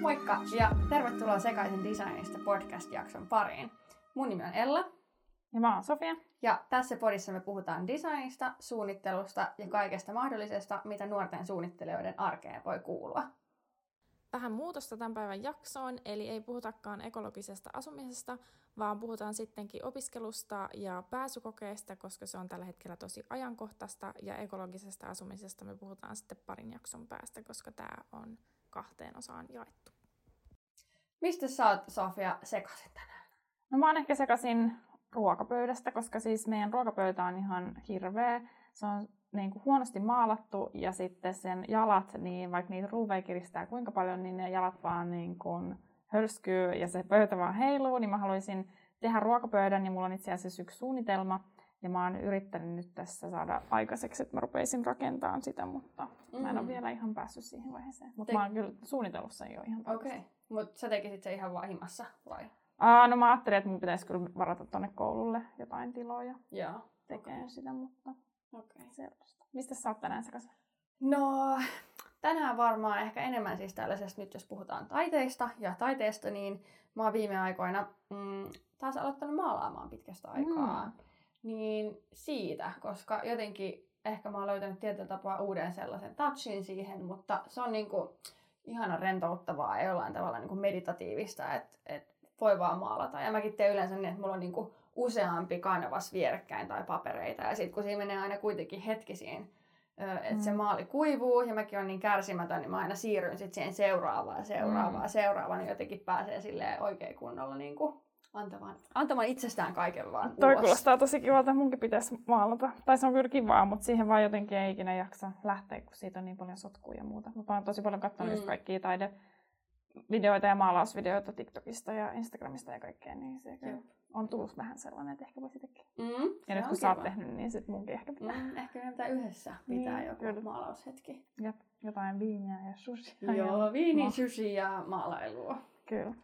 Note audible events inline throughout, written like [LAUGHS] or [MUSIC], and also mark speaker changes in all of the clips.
Speaker 1: Moikka ja tervetuloa Sekaisin designista podcast-jakson pariin. Mun nimi on Ella
Speaker 2: Ja mä oon Sofia.
Speaker 1: ja tässä podissa me puhutaan designista, suunnittelusta ja kaikesta mahdollisesta, mitä nuorten suunnittelijoiden arkeen voi kuulua.
Speaker 3: Vähän muutosta tämän päivän jaksoon, eli ei puhutakaan ekologisesta asumisesta, vaan puhutaan sittenkin opiskelusta ja pääsykokeesta, koska se on tällä hetkellä tosi ajankohtaista, ja ekologisesta asumisesta me puhutaan sitten parin jakson päästä, koska tämä on kahteen osaan jaettu.
Speaker 1: Mistä sä oot, Sofia, sekaisin tänään?
Speaker 2: No mä oon ehkä sekasin ruokapöydästä, koska siis meidän ruokapöytä on ihan hirveä. Se on niin kuin huonosti maalattu ja sitten sen jalat, niin vaikka niitä ruuveja kiristää kuinka paljon, niin ne jalat vaan niin kuin hölskyy ja se pöytä vaan heiluu, niin mä haluaisin tehdä ruokapöydän ja mulla on itse asiassa yksi suunnitelma. Ja mä oon yrittänyt nyt tässä saada aikaiseksi, että mä rupeisin rakentamaan sitä, mutta mm. mä en ole
Speaker 1: Mm.
Speaker 2: vielä ihan päässyt siihen vaiheeseen. Mutta
Speaker 1: Te-
Speaker 2: mä oon kyllä suunnitellut sen jo ihan
Speaker 1: Okei, okay. mutta sä tekisit se ihan vahimassa vai?
Speaker 2: Aa, no mä ajattelin, että mun pitäisi kyllä varata tonne koululle jotain tiloja
Speaker 1: Joo.
Speaker 2: tekee okay. sitä, mutta
Speaker 1: Okei.
Speaker 2: sellaista. Mistä sä oot tänään sekaisin?
Speaker 1: No, tänään varmaan ehkä enemmän siis tällaisesta, nyt jos puhutaan taiteista ja taiteesta, niin mä oon viime aikoina mm, taas aloittanut maalaamaan pitkästä aikaa.
Speaker 2: Mm.
Speaker 1: Niin siitä, koska jotenkin ehkä mä oon löytänyt tietyllä tapaa uuden sellaisen touchin siihen, mutta se on niinku ihana rentouttavaa ja jollain tavalla niinku meditatiivista, että et voi vaan maalata. Ja mäkin teen yleensä niin, että mulla on niinku useampi kanvas vierekkäin tai papereita. Ja sitten kun siinä menee aina kuitenkin hetki siinä, että mm. se maali kuivuu ja mäkin on niin kärsimätön, niin mä aina siirryn sitten siihen seuraavaan, seuraavaan,
Speaker 2: Mm.
Speaker 1: seuraavaan, niin jotenkin pääsee silleen oikein kunnolla niin kuin antamaan, antamaan itsestään kaiken vaan
Speaker 2: Toi
Speaker 1: ulos.
Speaker 2: kuulostaa tosi kivalta, munkin pitäisi maalata. Tai se on kyllä kivaa, mutta siihen vaan jotenkin ei ikinä jaksa lähteä, kun siitä on niin paljon sotkua ja muuta. Mutta mä oon tosi paljon katsonut
Speaker 1: Mm.
Speaker 2: kaikkia taidevideoita ja maalausvideoita TikTokista ja Instagramista ja kaikkea, niin se kyllä on tullut vähän sellainen, että ehkä voisi tehdä.
Speaker 1: Mm,
Speaker 2: Ja nyt kun sä oot tehnyt, niin sit munkin ehkä pitää.
Speaker 1: Mm, ehkä meidän pitää yhdessä pitää
Speaker 2: Niin,
Speaker 1: joku
Speaker 2: kyllä.
Speaker 1: maalaushetki.
Speaker 2: Jep, jotain viiniä ja sushia.
Speaker 1: Joo,
Speaker 2: ja...
Speaker 1: viini,
Speaker 2: ma-
Speaker 1: sushi ja maalailua.
Speaker 2: Kyllä.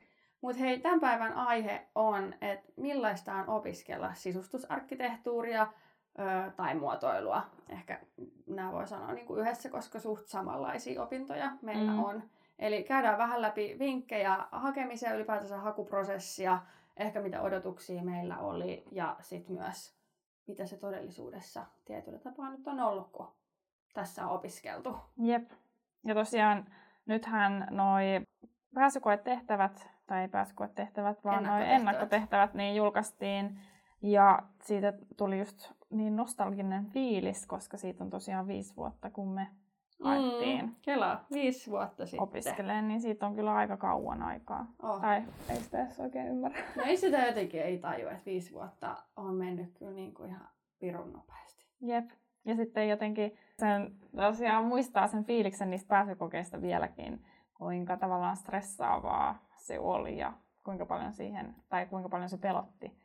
Speaker 1: Mutta hei, tämän päivän aihe on, että millaista on opiskella sisustusarkkitehtuuria ö, tai muotoilua. Ehkä nämä voi sanoa niin kuin yhdessä, koska suht samanlaisia opintoja meillä
Speaker 2: Mm.
Speaker 1: on. Eli käydään vähän läpi vinkkejä hakemiseen, ylipäätänsä hakuprosessia, ehkä mitä odotuksia meillä oli ja sitten myös mitä se todellisuudessa tietyllä tapaa nyt on ollut, kun tässä on opiskeltu.
Speaker 2: Jep. Ja tosiaan nythän noi pääsykoetehtävät, tai ei pääsykoetehtävät, vaan noi
Speaker 1: Ennakkotehtävät.
Speaker 2: ennakkotehtävät, niin julkaistiin. Ja siitä tuli just niin nostalginen fiilis, koska siitä on tosiaan viisi vuotta, kun me haettiin
Speaker 1: Mm, Kela, viisi vuotta sitten.
Speaker 2: opiskeleen, niin siitä on kyllä aika kauan aikaa.
Speaker 1: Oh.
Speaker 2: Tai ei sitä edes oikein ymmärrä.
Speaker 1: No ei sitä jotenkin ei tajua, että viisi vuotta on mennyt kyllä niin kuin ihan pirun nopeasti.
Speaker 2: Jep. Ja sitten jotenkin sen tosiaan muistaa sen fiiliksen niistä pääsykokeista vieläkin, kuinka tavallaan stressaavaa se oli ja kuinka paljon siihen, tai kuinka paljon se pelotti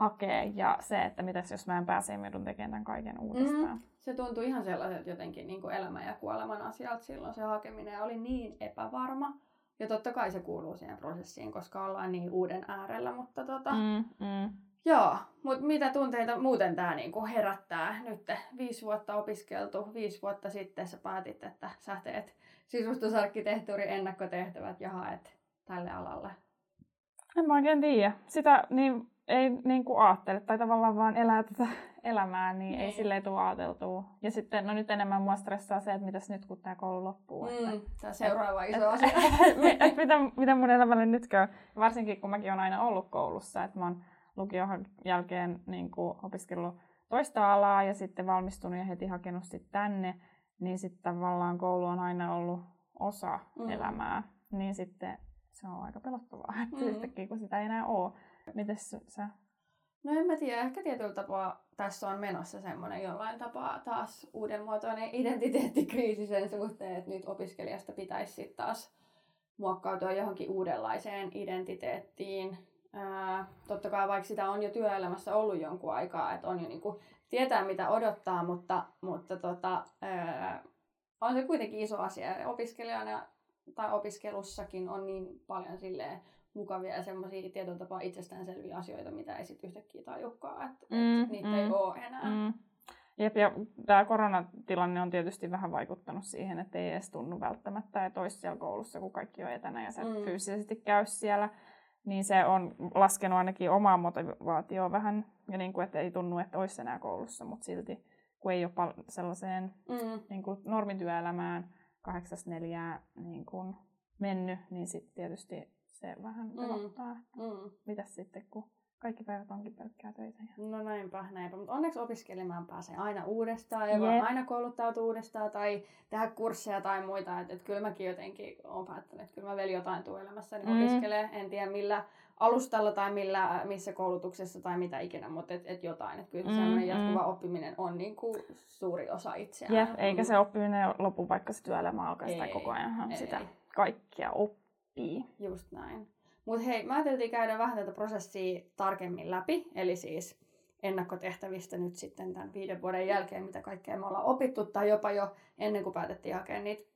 Speaker 2: hakea ja se, että mitäs jos mä en pääse mä joudun tekemään tämän kaiken uudestaan.
Speaker 1: Mm. Se tuntui ihan sellaiselta jotenkin niin kuin elämän ja kuoleman asialta silloin se hakeminen oli niin epävarma. Ja totta kai se kuuluu siihen prosessiin, koska ollaan niin uuden äärellä, mutta tota. Mm,
Speaker 2: mm.
Speaker 1: joo, mutta mitä tunteita muuten tämä niinku herättää nyt? Viisi vuotta opiskeltu, viisi vuotta sitten sä päätit, että sä teet sisustusarkkitehtuurin ennakkotehtävät ja haet tälle alalle.
Speaker 2: En mä oikein tiedä. Sitä niin, ei niin kuin ajattele, tai tavallaan vaan elää tätä [LAUGHS] elämää, niin,
Speaker 1: Niin.
Speaker 2: ei silleen tule ajateltua. Ja sitten no nyt enemmän mua stressaa se, että mitäs nyt kun tämä koulu loppuu. että-
Speaker 1: Mm, tämä seuraava iso
Speaker 2: Et-
Speaker 1: asia. [LAUGHS]
Speaker 2: Mi- et mitä, mitä mun elämälle nyt käy. Varsinkin kun mäkin olen aina ollut koulussa, että mä oon lukion jälkeen niin kuin opiskellut toista alaa ja sitten valmistunut ja heti hakenut sit tänne, niin sitten tavallaan koulu on aina ollut osa
Speaker 1: Mm.
Speaker 2: mm. elämää. Niin sitten se on aika pelottavaa, että
Speaker 1: Mm.
Speaker 2: mm. yhtäkkiä kun sitä ei enää ole. Mites sä?
Speaker 1: No en mä tiedä, ehkä tietyllä tapaa tässä on menossa semmoinen jollain tapaa taas uudenmuotoinen identiteettikriisi sen suhteen, että nyt opiskelijasta pitäisi sitten taas muokkautua johonkin uudenlaiseen identiteettiin. Ää, totta kai vaikka sitä on jo työelämässä ollut jonkun aikaa, että on jo niinku, tietää mitä odottaa, mutta, mutta tota, ää, on se kuitenkin iso asia. Ja opiskelijana tai opiskelussakin on niin paljon silleen mukavia ja semmoisia tietyllä tapaa itsestäänselviä asioita, mitä ei sitten yhtäkkiä tajukaan, että mm, et niitä mm, ei ole enää. Mm.
Speaker 2: Jep, ja tämä koronatilanne on tietysti vähän vaikuttanut siihen, että ei edes tunnu välttämättä, että olisi siellä koulussa, kun kaikki on etänä ja sä mm. fyysisesti käy siellä. Niin se on laskenut ainakin omaa motivaatioa vähän, ja niin kuin, että ei tunnu, että olisi enää koulussa, mutta silti kun ei ole pal- sellaiseen mm. niin kuin normityöelämään kahdeksasta neljää niin kuin mennyt, niin sitten tietysti se vähän pelottaa, mm. mm. mitäs sitten, kun kaikki päivät onkin pelkkää töitä.
Speaker 1: No näinpä, näinpä. Mutta onneksi opiskelemaan pääsee aina uudestaan ja voi aina kouluttautua uudestaan tai tehdä kursseja tai muita. Että et kyllä mäkin jotenkin olen päättänyt, että kyllä mä vielä jotain tuu elämässäni mm. opiskelee. En tiedä millä alustalla tai millä, missä koulutuksessa tai mitä ikinä, mutta et, et jotain. Että kyllä mm, semmoinen jatkuva mm. oppiminen on niin kuin suuri osa itseään.
Speaker 2: Jep, eikä se oppiminen lopu, vaikka se työelämä alkaisi tai koko ajan sitä kaikkia oppii.
Speaker 1: Just näin. Mutta hei, mä ajateltiin käydä vähän tätä prosessia tarkemmin läpi, eli siis ennakkotehtävistä nyt sitten tämän viiden vuoden jälkeen, mitä kaikkea me ollaan opittu, tai jopa jo ennen kuin päätettiin hakea niitä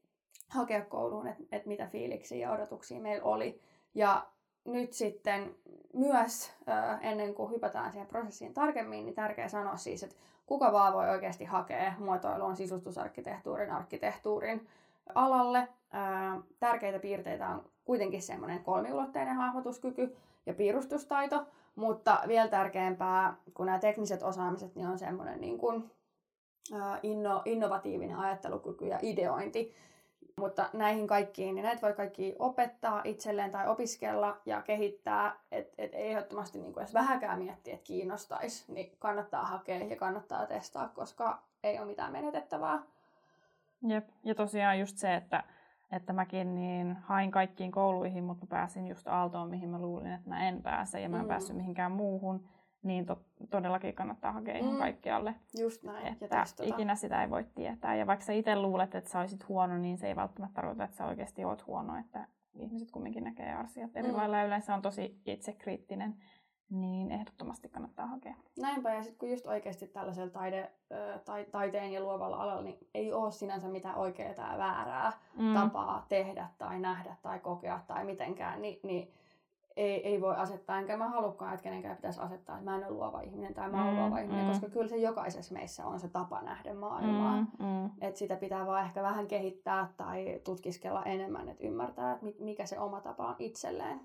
Speaker 1: hakea kouluun, että et mitä fiiliksiä ja odotuksia meillä oli. Ja nyt sitten myös äh, ennen kuin hypätään siihen prosessiin tarkemmin, niin tärkeää sanoa siis, että kuka vaan voi oikeasti hakea muotoilun sisustusarkkitehtuurin, arkkitehtuurin alalle. Äh, tärkeitä piirteitä on kuitenkin semmoinen kolmiulotteinen hahmotuskyky ja piirustustaito, mutta vielä tärkeämpää kuin nämä tekniset osaamiset, niin on semmoinen niin kuin, inno, innovatiivinen ajattelukyky ja ideointi. Mutta näihin kaikkiin, niin näitä voi kaikki opettaa itselleen tai opiskella ja kehittää, että et ehdottomasti niin kuin edes vähäkään miettiä, että kiinnostaisi, niin kannattaa hakea ja kannattaa testaa, koska ei ole mitään menetettävää.
Speaker 2: Jep, ja tosiaan just se, että että mäkin niin hain kaikkiin kouluihin, mutta pääsin just Aaltoon, mihin mä luulin, että mä en pääse ja mä en mm. päässyt mihinkään muuhun, niin to, todellakin kannattaa hakea ihan mm. kaikkialle.
Speaker 1: Just näin.
Speaker 2: Että ja ikinä sitä ei voi tietää. Ja vaikka sä itse luulet, että sä olisit huono, niin se ei välttämättä tarkoita, että sä oikeasti oot huono. Että ihmiset kumminkin näkee asiat eri mm. lailla ja yleensä on tosi itsekriittinen niin ehdottomasti kannattaa hakea.
Speaker 1: Näinpä, ja sitten kun just oikeasti tällaisella taide, tai, taiteen ja luovalla alalla, niin ei ole sinänsä mitään oikeaa tai väärää mm. tapaa tehdä tai nähdä tai kokea tai mitenkään, niin, niin ei, ei voi asettaa, enkä mä halukkaan, että kenenkään pitäisi asettaa, että mä en ole luova ihminen tai mä olen mm, luova ihminen, mm. koska kyllä se jokaisessa meissä on se tapa nähdä maailmaa. Mm, mm. Että sitä pitää vaan ehkä vähän kehittää tai tutkiskella enemmän, että ymmärtää, että mikä se oma tapa on itselleen.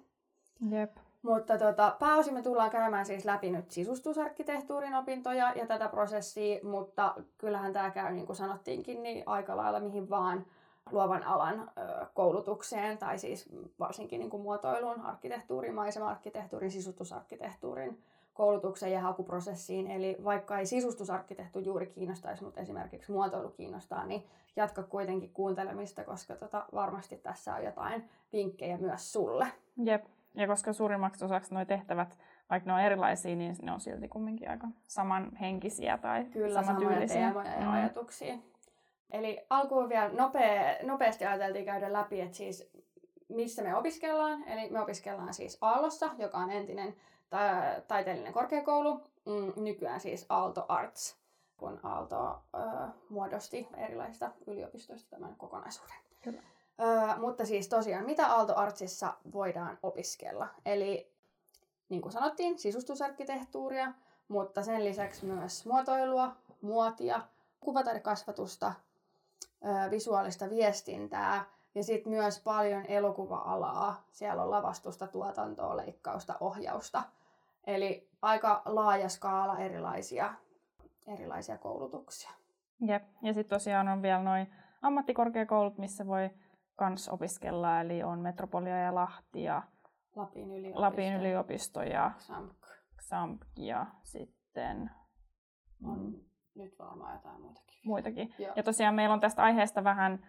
Speaker 2: Jep.
Speaker 1: Mutta tota, pääosin me tullaan käymään siis läpi nyt sisustusarkkitehtuurin opintoja ja tätä prosessia, mutta kyllähän tämä käy, niin kuin sanottiinkin, niin aika lailla mihin vaan luovan alan koulutukseen, tai siis varsinkin niin kuin muotoiluun, arkkitehtuurin, maisema-arkkitehtuurin, sisustusarkkitehtuurin koulutukseen ja hakuprosessiin. Eli vaikka ei sisustusarkkitehtuuri juuri kiinnostaisi, mutta esimerkiksi muotoilu kiinnostaa, niin jatka kuitenkin kuuntelemista, koska tota, varmasti tässä on jotain vinkkejä myös sulle.
Speaker 2: Jep. Ja koska suurimmaksi osaksi nuo tehtävät, vaikka ne on erilaisia, niin ne on silti kumminkin aika samanhenkisiä tai
Speaker 1: Kyllä, samantyylisiä. teemoja ja ajatuksia. Eli alkuun vielä nopea, nopeasti ajateltiin käydä läpi, että siis missä me opiskellaan. Eli me opiskellaan siis Aallossa, joka on entinen ta- taiteellinen korkeakoulu, mm, nykyään siis Aalto Arts, kun Aalto äh, muodosti erilaisista yliopistoista tämän kokonaisuuden.
Speaker 2: Kyllä.
Speaker 1: Öö, mutta siis tosiaan, mitä Aalto Artsissa voidaan opiskella? Eli niin kuin sanottiin, sisustusarkkitehtuuria, mutta sen lisäksi myös muotoilua, muotia, kuvataidekasvatusta, öö, visuaalista viestintää ja sitten myös paljon elokuva-alaa. Siellä on lavastusta, tuotantoa, leikkausta, ohjausta. Eli aika laaja skaala erilaisia, erilaisia koulutuksia.
Speaker 2: Jep. Ja sitten tosiaan on vielä noin ammattikorkeakoulut, missä voi kans opiskella, eli on Metropolia ja Lahti ja
Speaker 1: Lapin yliopisto,
Speaker 2: Lapin yliopisto ja
Speaker 1: XAMK.
Speaker 2: XAMK ja sitten
Speaker 1: on mm, nyt varmaan jotain muitakin.
Speaker 2: Muitakin. Joo. Ja tosiaan meillä on tästä aiheesta vähän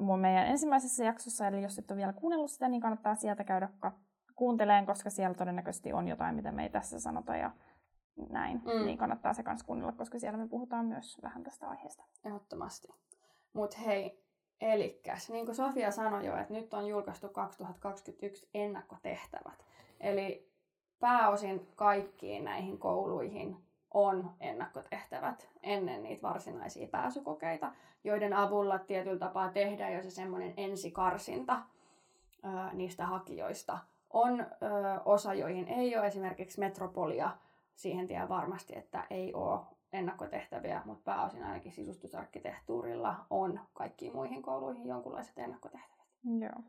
Speaker 2: uh, meidän ensimmäisessä jaksossa, eli jos et ole vielä kuunnellut sitä, niin kannattaa sieltä käydä kuunteleen, koska siellä todennäköisesti on jotain, mitä me ei tässä sanota ja näin. Mm. Niin kannattaa se kanssa kuunnella, koska siellä me puhutaan myös vähän tästä aiheesta.
Speaker 1: Ehdottomasti. Mutta hei, Elikkäs, niin kuin Sofia sanoi jo, että nyt on julkaistu 2021 ennakkotehtävät. Eli pääosin kaikkiin näihin kouluihin on ennakkotehtävät ennen niitä varsinaisia pääsykokeita, joiden avulla tietyllä tapaa tehdään jo se semmoinen ensikarsinta niistä hakijoista. On osa, joihin ei ole esimerkiksi metropolia, siihen tiedän varmasti, että ei ole ennakkotehtäviä, mutta pääosin ainakin sisustusarkkitehtuurilla on kaikkiin muihin kouluihin jonkunlaiset ennakkotehtävät.
Speaker 2: Joo.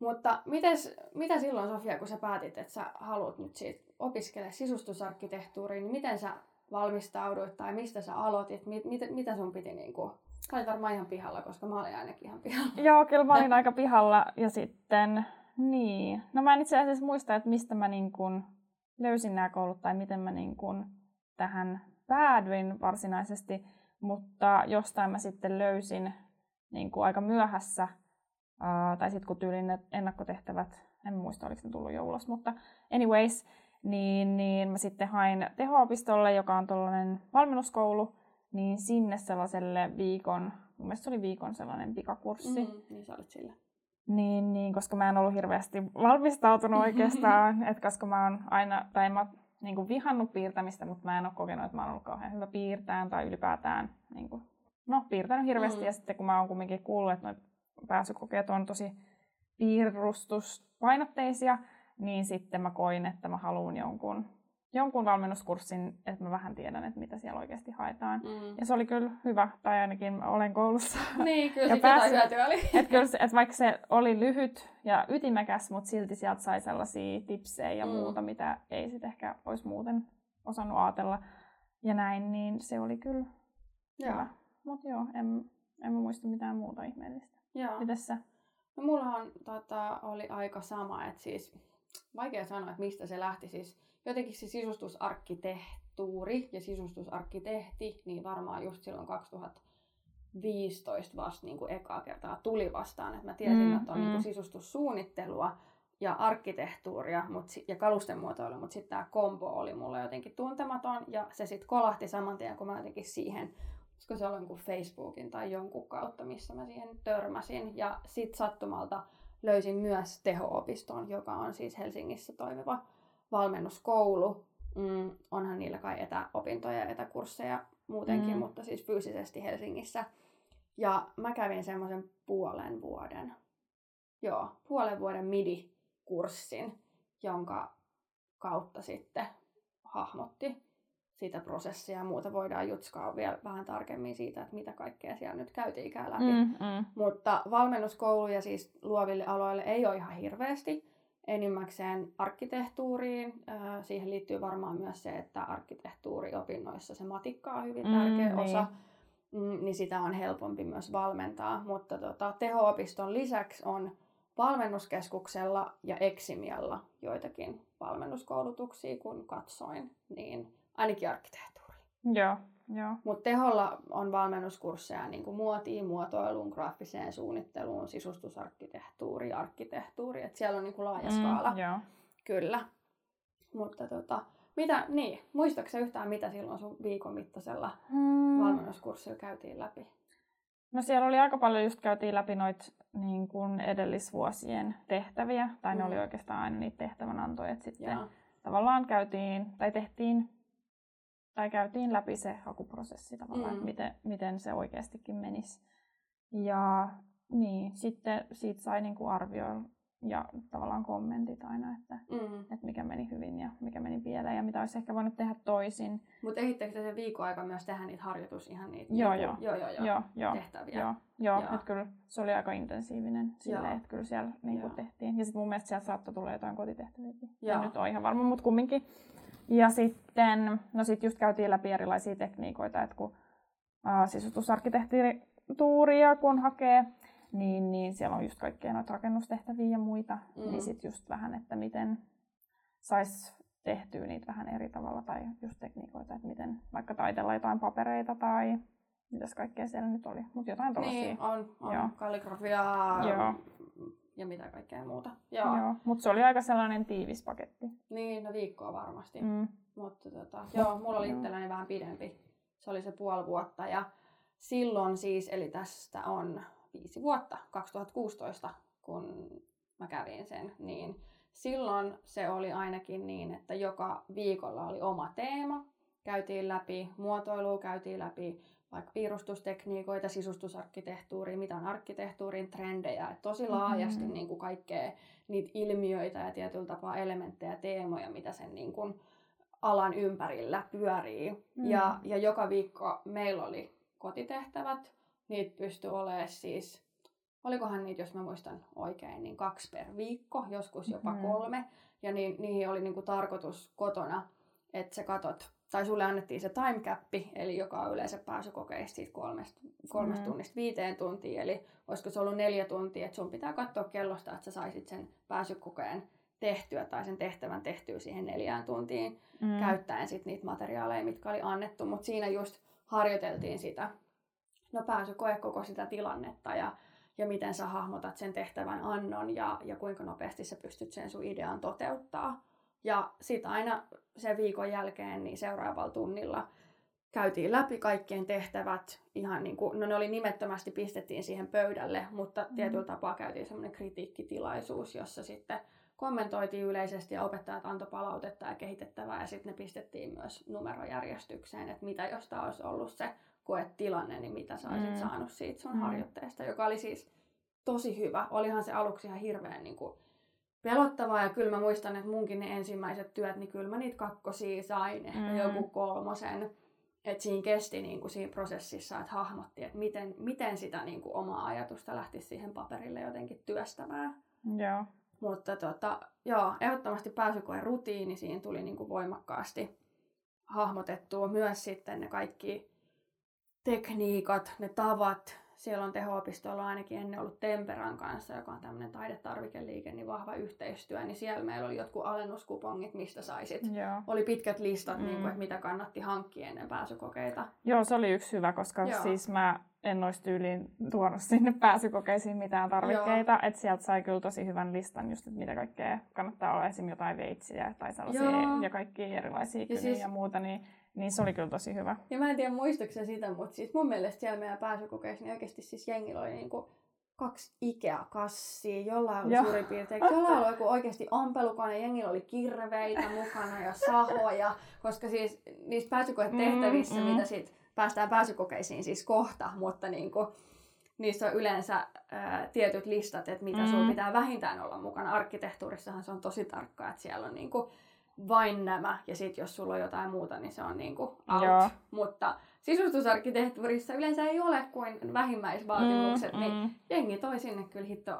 Speaker 1: Mutta mites, mitä silloin Sofia, kun sä päätit, että sä haluat nyt siitä opiskella sisustusarkkitehtuuriin, niin miten sä valmistauduit tai mistä sä aloitit, mit, mit, mitä sun piti niinku, sä olit varmaan ihan pihalla, koska mä olin ainakin ihan pihalla. [LAUGHS]
Speaker 2: Joo, kyllä mä olin aika pihalla ja sitten, niin. No mä en itse asiassa muista, että mistä mä niin kun löysin nämä koulut tai miten mä niin kun tähän päädyin varsinaisesti, mutta jostain mä sitten löysin niin kuin aika myöhässä, ää, tai sitten kun tyylin ne ennakkotehtävät, en muista oliko ne tullut jo ulos, mutta anyways, niin, niin mä sitten hain teho-opistolle, joka on tuollainen valmennuskoulu, niin sinne sellaiselle viikon, mun mielestä se oli viikon sellainen pikakurssi.
Speaker 1: Mm, niin sä olit sillä.
Speaker 2: Niin, niin, koska mä en ollut hirveästi valmistautunut [LAUGHS] oikeastaan, että koska mä oon aina, tai mä niin kuin vihannut piirtämistä, mutta mä en ole kokenut, että mä oon ollut kauhean hyvä piirtämään tai ylipäätään niin kuin, no, piirtänyt hirveästi. Mm. Ja sitten kun mä oon kumminkin kuullut, että pääsykokeet on tosi piirustuspainotteisia, niin sitten mä koin, että mä haluan jonkun, jonkun valmennuskurssin, että mä vähän tiedän, että mitä siellä oikeasti haetaan.
Speaker 1: Mm.
Speaker 2: Ja se oli kyllä hyvä, tai ainakin olen koulussa. [LAUGHS]
Speaker 1: Niin, kyllä
Speaker 2: Ja
Speaker 1: sit jotain
Speaker 2: pääsi-
Speaker 1: hyötyä oli. [LAUGHS]
Speaker 2: Et kyllä, se- et vaikka se oli lyhyt ja ytimekäs, mutta silti sieltä sai sellaisia tipsejä ja
Speaker 1: Mm.
Speaker 2: muuta, mitä ei sit ehkä olisi muuten osannut ajatella. Ja näin, niin se oli kyllä
Speaker 1: Joo.
Speaker 2: hyvä. Mutta joo, en, en mä muista mitään muuta ihmeellistä.
Speaker 1: Joo.
Speaker 2: Mites sä?
Speaker 1: No mullahan tota, oli aika sama, että siis vaikea sanoa, että mistä se lähti. Siis jotenkin se sisustusarkkitehtuuri ja sisustusarkkitehti, niin varmaan just silloin 2015 vasta niin kuin ekaa kertaa tuli vastaan. Että mä tiesin,
Speaker 2: Mm,
Speaker 1: että on
Speaker 2: mm.
Speaker 1: niin kuin sisustussuunnittelua ja arkkitehtuuria mut, ja kalustemuotoilu, mutta sitten tämä kombo oli mulle jotenkin tuntematon ja se sitten kolahti saman tien, kun mä jotenkin siihen olisiko se ollut jonkun Facebookin tai jonkun kautta, missä mä siihen törmäsin. Ja sit sattumalta löysin myös teho-opiston, joka on siis Helsingissä toimiva valmennuskoulu. Mm, onhan niillä kai etäopintoja ja etäkursseja muutenkin,
Speaker 2: Mm.
Speaker 1: mutta siis fyysisesti Helsingissä. Ja mä kävin semmoisen puolen vuoden, joo, puolen vuoden MIDI-kurssin, jonka kautta sitten hahmotti sitä prosessia ja muuta. Voidaan jutskaa vielä vähän tarkemmin siitä, että mitä kaikkea siellä nyt käytiinkään läpi.
Speaker 2: Mm, mm.
Speaker 1: Mutta valmennuskouluja siis luoville aloille ei ole ihan hirveästi. Enimmäkseen arkkitehtuuriin. Äh, Siihen liittyy varmaan myös se, että arkkitehtuuriopinnoissa se matikka on hyvin
Speaker 2: Mm,
Speaker 1: tärkeä
Speaker 2: niin.
Speaker 1: osa. Mm, niin sitä on helpompi myös valmentaa. Mutta tota, teho-opiston lisäksi on valmennuskeskuksella ja Eksimialla joitakin valmennuskoulutuksia, kun katsoin, niin ainakin arkkitehtuuri.
Speaker 2: Joo.
Speaker 1: Mutta teholla on valmennuskursseja niin kuin muotiin, muotoiluun, graafiseen suunnitteluun, sisustusarkkitehtuuri, arkkitehtuuri. Et siellä on niin kuin laaja skaala,
Speaker 2: Mm, joo.
Speaker 1: kyllä. Mutta tota, mitä, niin, muistatko yhtään mitä silloin sun viikon mittaisella
Speaker 2: Mm.
Speaker 1: valmennuskurssilla käytiin läpi?
Speaker 2: No siellä oli aika paljon, just käytiin läpi noita niin kuin edellisvuosien tehtäviä, tai ne
Speaker 1: Mm.
Speaker 2: oli oikeastaan aina niitä tehtävänantoja, että sitten
Speaker 1: Joo.
Speaker 2: tavallaan käytiin, tai tehtiin, tai käytiin läpi se hakuprosessi tavallaan,
Speaker 1: Mm.
Speaker 2: miten, miten se oikeastikin menisi. Ja niin, sitten siitä sai niin kuin arvioida ja tavallaan kommentit aina, että,
Speaker 1: Mm.
Speaker 2: että mikä meni hyvin ja mikä meni pieleen ja mitä olisi ehkä voinut tehdä toisin.
Speaker 1: Mutta ehdittekö te sen viikon aika myös tehdä niitä harjoitus, ihan niitä
Speaker 2: Joo,
Speaker 1: niinku-
Speaker 2: joo.
Speaker 1: joo, joo, joo.
Speaker 2: Joo, joo.
Speaker 1: tehtäviä?
Speaker 2: Joo, joo,
Speaker 1: Joo.
Speaker 2: että kyllä se oli aika intensiivinen silleen, että kyllä siellä niin
Speaker 1: Joo.
Speaker 2: tehtiin. Ja sitten mun mielestä sieltä saattoi tulla jotain kotitehtäviäkin.
Speaker 1: Joo.
Speaker 2: En nyt ole ihan varma, mutta kumminkin. Ja sitten, no sit just käytiin läpi erilaisia tekniikoita, että kun äh, sisustusarkkitehtuuria kun hakee, niin, niin siellä on just kaikkea noita rakennustehtäviä ja muita.
Speaker 1: Mm.
Speaker 2: Niin sitten just vähän, että miten sais tehtyä niitä vähän eri tavalla tai just tekniikoita, että miten vaikka taitella jotain papereita tai mitäs kaikkea siellä nyt oli, mutta jotain tällaisia.
Speaker 1: Niin, on, on
Speaker 2: Joo.
Speaker 1: kalligrafiaa
Speaker 2: Joo.
Speaker 1: Ja mitä kaikkea muuta. Joo.
Speaker 2: Joo, mutta se oli aika sellainen tiivis paketti.
Speaker 1: Niin, no viikkoa varmasti.
Speaker 2: Mm.
Speaker 1: Mutta tota, joo, mulla oli itselläni vähän pidempi. Se oli se puoli vuotta ja silloin siis, eli tästä on viisi vuotta, 2016, kun mä kävin sen, niin silloin se oli ainakin niin, että joka viikolla oli oma teema käytiin läpi, muotoilua käytiin läpi, vaikka piirustustekniikoita, sisustusarkkitehtuuria, mitä on arkkitehtuurin trendejä, että tosi laajasti mm-hmm. niin kuin kaikkea niitä ilmiöitä ja tietyllä tapaa elementtejä, teemoja, mitä sen niin kuin alan ympärillä pyörii. Mm-hmm. Ja, ja joka viikko meillä oli kotitehtävät, niitä pystyi olemaan siis, olikohan niitä, jos mä muistan oikein, niin kaksi per viikko, joskus jopa mm-hmm. kolme. Ja niin, niihin oli niin kuin tarkoitus kotona, että sä katot tai sulle annettiin se time cap, eli joka on yleensä pääsykokeista siitä kolmesta, kolmesta mm. tunnista viiteen tuntiin, eli olisiko se ollut neljä tuntia, että sun pitää katsoa kellosta, että sä saisit sen pääsykokeen tehtyä tai sen tehtävän tehtyä siihen neljään tuntiin mm. käyttäen sit niitä materiaaleja, mitkä oli annettu, mutta siinä just harjoiteltiin sitä, no pääsykoe koko sitä tilannetta ja, ja miten sä hahmotat sen tehtävän annon ja, ja kuinka nopeasti sä pystyt sen sun idean toteuttaa. Ja sitten aina sen viikon jälkeen niin seuraavalla tunnilla käytiin läpi kaikkien tehtävät. Ihan niin kuin, no ne oli nimettömästi pistettiin siihen pöydälle, mutta mm. tietyllä tapaa käytiin semmoinen kritiikkitilaisuus, jossa sitten kommentoitiin yleisesti ja opettajat antoi palautetta ja kehitettävää ja sitten ne pistettiin myös numerojärjestykseen, että mitä jos tämä olisi ollut se koetilanne, niin mitä sä olisit mm. saanut siitä sun mm. harjoitteesta, joka oli siis tosi hyvä. Olihan se aluksi ihan hirveän niin kuin, pelottavaa ja kyllä mä muistan, että munkin ne ensimmäiset työt, niin kyllä mä niitä kakkosia sain, ehkä mm. joku kolmosen. Että siinä kesti niin kuin siinä prosessissa, että hahmotti, että miten, miten sitä niin kuin omaa ajatusta lähti siihen paperille jotenkin työstämään.
Speaker 2: Joo.
Speaker 1: Mutta tota, joo, ehdottomasti pääsykoen rutiini siinä tuli niin kuin voimakkaasti hahmotettua. Myös sitten ne kaikki tekniikat, ne tavat, siellä on teho-opistolla ainakin ennen ollut Temperan kanssa, joka on tämmöinen taidetarvikeliike, niin vahva yhteistyö, niin siellä meillä oli jotkut alennuskupongit, mistä saisit. Joo. Oli pitkät listat, mm. niin kuin, että mitä kannatti hankkia ennen pääsykokeita.
Speaker 2: Joo, se oli yksi hyvä, koska Joo. siis mä en olisi tyyliin tuonut sinne pääsykokeisiin mitään tarvikkeita. Että sieltä sai kyllä tosi hyvän listan just, että mitä kaikkea kannattaa olla. Esimerkiksi jotain veitsiä tai sellaisia Joo. ja kaikki erilaisia ja, siis... ja muuta. Niin niin se oli kyllä tosi hyvä.
Speaker 1: Ja mä en tiedä muistukseni sitä, mutta siis mun mielestä siellä meidän pääsykokeissa niin oikeasti siis jengillä oli niinku kaksi Ikea-kassia, jollain oli suurin piirtein, jollain oli joku oikeasti ampelukone, jengillä oli kirveitä mukana ja sahoja, koska siis niissä pääsykoetehtävissä, mm, mm. mitä sit päästään pääsykokeisiin siis kohta, mutta niinku, niissä on yleensä ää, tietyt listat, että mitä mm. sulla pitää vähintään olla mukana. Arkkitehtuurissahan se on tosi tarkkaa, että siellä on niinku, vain nämä, ja sitten jos sulla on jotain muuta, niin se on niinku out. Joo. Mutta sisustusarkkitehtuurissa yleensä ei ole kuin vähimmäisvaatimukset, mm, niin mm. jengi toi sinne kyllä hitto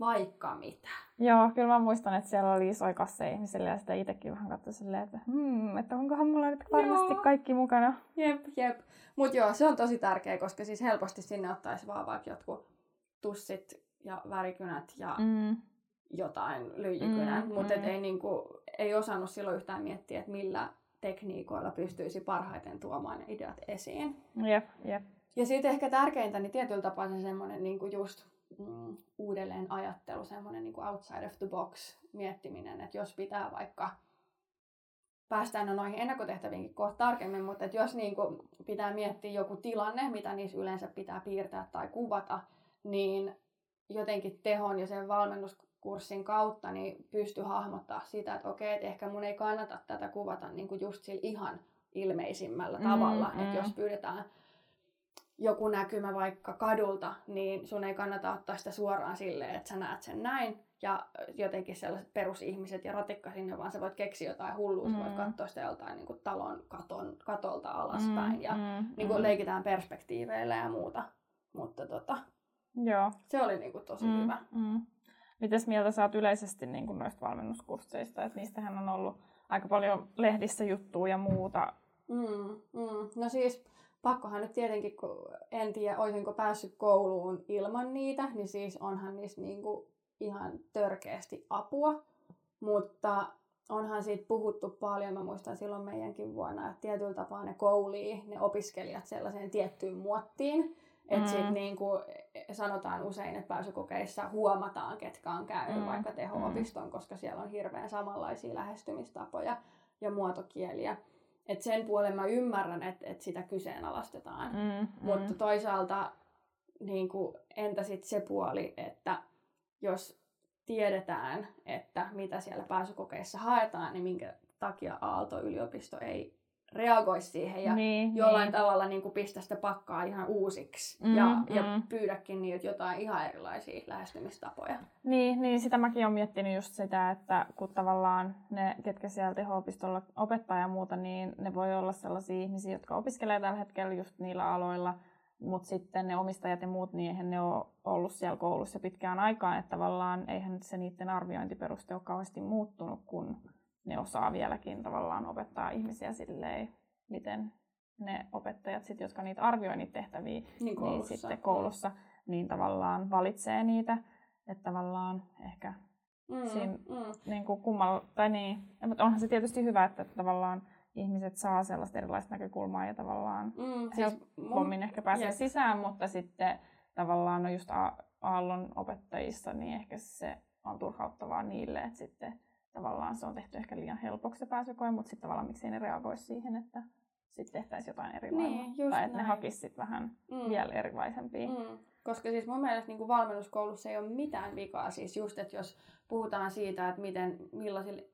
Speaker 1: vaikka mitä.
Speaker 2: Joo, kyllä mä muistan, että siellä oli isoja kasseja ihmisille ja sitä itsekin vähän katsoi silleen, että, hmm, että onkohan mulla nyt varmasti joo. kaikki mukana.
Speaker 1: Jep, jep. Mutta joo, se on tosi tärkeä, koska siis helposti sinne ottaisi vaan vaikka jotkut tussit ja värikynät ja mm. Jotain lyijykynän, mm, mutta mm. ei niinku, ei osannut silloin yhtään miettiä, että millä tekniikoilla pystyisi parhaiten tuomaan ne ideat esiin.
Speaker 2: Jep, jep.
Speaker 1: Ja sitten ehkä tärkeintä, niin tietyllä tapaa se semmoinen niin kuin just mm, uudelleen ajattelu, semmoinen niin kuin outside of the box miettiminen, että jos pitää vaikka päästään no noihin ennakkotehtäviinkin kohta tarkemmin, mutta että jos niin kuin pitää miettiä joku tilanne, mitä niissä yleensä pitää piirtää tai kuvata, niin jotenkin tehon ja sen valmennus kurssin kautta niin pysty hahmottaa sitä, että okei, että ehkä mun ei kannata tätä kuvata niin kuin just sillä ihan ilmeisimmällä mm, tavalla. Mm. Että jos pyydetään joku näkymä vaikka kadulta, niin sun ei kannata ottaa sitä suoraan silleen, että sä näet sen näin. Ja jotenkin sellaiset perusihmiset ja ratikka sinne, vaan sä voit keksiä jotain hullua, mm. voit katsoa sitä joltain niin kuin talon katon, katolta alaspäin. Mm, ja mm, niin kuin mm. leikitään perspektiiveillä ja muuta. Mutta tota,
Speaker 2: Joo.
Speaker 1: se oli niin kuin tosi mm, hyvä.
Speaker 2: Mm. Mitäs mieltä oot yleisesti niin kuin noista valmennuskursseista? Että niistähän on ollut aika paljon lehdissä juttuja ja muuta.
Speaker 1: Mm, mm. No siis pakkohan nyt tietenkin, kun en tiedä, olisinko päässyt kouluun ilman niitä, niin siis onhan niissä niin kuin ihan törkeästi apua. Mutta onhan siitä puhuttu paljon, mä muistan silloin meidänkin vuonna, että tietyllä tapaa ne koulii ne opiskelijat sellaiseen tiettyyn muottiin, että mm. sitten niin kuin sanotaan usein, että pääsykokeissa huomataan, ketkä on käynyt mm. vaikka teho-opiston, mm. koska siellä on hirveän samanlaisia lähestymistapoja ja muotokieliä. Et sen puolen mä ymmärrän, että et sitä kyseenalaistetaan. Mm, mm. Mutta toisaalta niin kuin, entä sitten se puoli, että jos tiedetään, että mitä siellä pääsykokeissa haetaan, niin minkä takia Aalto-yliopisto ei reagoisi siihen ja
Speaker 2: niin,
Speaker 1: jollain
Speaker 2: niin.
Speaker 1: tavalla niin kuin pistä sitä pakkaa ihan uusiksi
Speaker 2: Mm,
Speaker 1: ja,
Speaker 2: mm.
Speaker 1: ja pyydäkin niiltä jotain ihan erilaisia lähestymistapoja.
Speaker 2: Niin, niin, sitä mäkin olen miettinyt just sitä, että kun tavallaan ne, ketkä siellä teho-opistolla opettaa ja muuta, niin ne voi olla sellaisia ihmisiä, jotka opiskelee tällä hetkellä just niillä aloilla, mutta sitten ne omistajat ja muut, niin eihän ne ole ollut siellä koulussa pitkään aikaan, että tavallaan eihän se niiden arviointiperuste ole kauheasti muuttunut, kun ne osaa vieläkin tavallaan opettaa ihmisiä silleen, miten ne opettajat, sit, jotka niitä arvioi niitä tehtäviä,
Speaker 1: Niin
Speaker 2: niin
Speaker 1: koulussa.
Speaker 2: sitten koulussa, niin tavallaan valitsee niitä. Että tavallaan ehkä
Speaker 1: Mm,
Speaker 2: siinä
Speaker 1: mm.
Speaker 2: niin kuin kummalla, tai niin, mutta onhan se tietysti hyvä, että tavallaan ihmiset saa sellaista erilaista näkökulmaa ja tavallaan
Speaker 1: Mm,
Speaker 2: siis helpommin ehkä pääsee
Speaker 1: jep.
Speaker 2: sisään, mutta sitten tavallaan no just A- Aallon opettajissa, niin ehkä se on turhauttavaa niille, että sitten tavallaan se on tehty ehkä liian helpoksi se pääsykoe, mutta sitten tavallaan miksei ne reagoisi siihen, että sitten tehtäisiin jotain eri.
Speaker 1: Niin,
Speaker 2: tai että ne hakisivat sitten vähän
Speaker 1: Mm.
Speaker 2: vielä erilaisempia.
Speaker 1: Mm. Koska siis mun mielestä niin kuin valmennuskoulussa ei ole mitään vikaa. Siis just, että jos puhutaan siitä, että miten,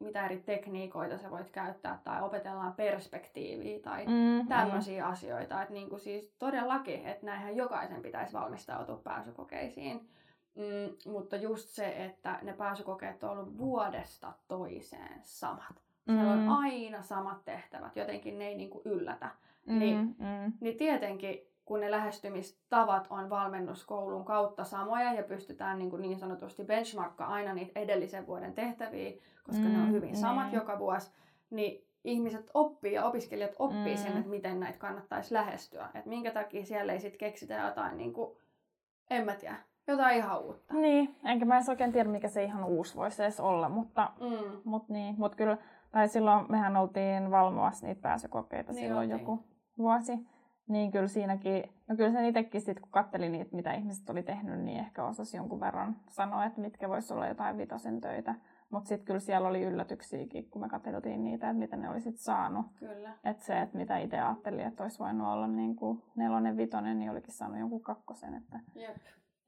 Speaker 1: mitä eri tekniikoita sä voit käyttää tai opetellaan perspektiiviä tai
Speaker 2: Mm,
Speaker 1: tämmöisiä asioita. Että niin kuin siis todellakin, että näinhän jokaisen pitäisi valmistautua pääsykokeisiin. Mm, mutta just se, että ne pääsykokeet on ollut vuodesta toiseen samat. Siellä on
Speaker 2: Mm.
Speaker 1: aina samat tehtävät, jotenkin ne ei niin kuin yllätä.
Speaker 2: Mm,
Speaker 1: niin-
Speaker 2: mm,
Speaker 1: Niin tietenkin, kun ne lähestymistavat on valmennuskoulun kautta samoja ja pystytään niin, kuin niin sanotusti benchmarkkaa aina niitä edellisen vuoden tehtäviä, koska mm, ne on
Speaker 2: Mm,
Speaker 1: hyvin samat
Speaker 2: niin.
Speaker 1: joka vuosi, niin ihmiset oppii ja opiskelijat oppii
Speaker 2: Mm.
Speaker 1: sen, että miten näitä kannattaisi lähestyä. Että minkä takia siellä ei sitten keksitä jotain, niin kuin, en mä tiedä, jotain ihan uutta.
Speaker 2: Niin, enkä mä edes oikein tiedä, mikä se ihan uusi voisi edes olla, mutta,
Speaker 1: Mm.
Speaker 2: mut niin, mut kyllä, tai silloin mehän oltiin valvomassa niitä pääsykokeita
Speaker 1: Niin
Speaker 2: silloin
Speaker 1: oltiin.
Speaker 2: joku vuosi. Niin kyllä siinäkin, no kyllä sen itsekin sit, kun katteli niitä, mitä ihmiset oli tehnyt, niin ehkä osasi jonkun verran sanoa, että mitkä voisi olla jotain vitosen töitä. Mutta sitten kyllä siellä oli yllätyksiäkin, kun me katseltiin niitä, että mitä ne oli sit saanut.
Speaker 1: Kyllä.
Speaker 2: Että se, että mitä itse ajattelin, että olisi voinut olla niin kuin nelonen, vitonen, niin olikin saanut jonkun kakkosen. Että
Speaker 1: Jep.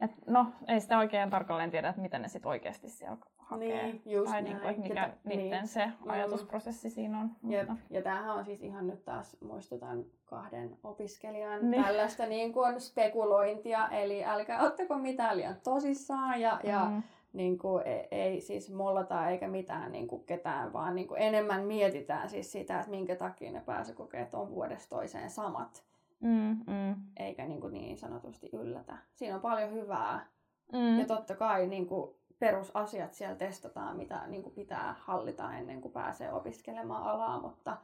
Speaker 2: Et, no, ei sitä oikein tarkalleen tiedä, että mitä ne sitten oikeasti siellä hakee.
Speaker 1: Niin, just
Speaker 2: tai
Speaker 1: näin.
Speaker 2: niin kuin, mikä
Speaker 1: Ja tä-
Speaker 2: niiden
Speaker 1: niin.
Speaker 2: se
Speaker 1: Mm.
Speaker 2: ajatusprosessi siinä on.
Speaker 1: Jep.
Speaker 2: Mutta,
Speaker 1: Ja tämähän on siis ihan nyt taas, muistutan kahden opiskelijan
Speaker 2: Niin.
Speaker 1: niin. tällaista niin kuin spekulointia, eli älkää ottako mitään liian tosissaan ja, ja
Speaker 2: mm,
Speaker 1: niin kuin, ei, ei siis mollata eikä mitään niin kuin ketään, vaan niin kuin enemmän mietitään siis sitä, että minkä takia ne pääsykokeet on vuodesta toiseen samat,
Speaker 2: mm, mm,
Speaker 1: eikä niin, kuin niin sanotusti yllätä. Siinä on paljon hyvää
Speaker 2: mm,
Speaker 1: ja totta kai niin kuin perusasiat siellä testataan, mitä niin kuin pitää hallita ennen kuin pääsee opiskelemaan alaa, mutta,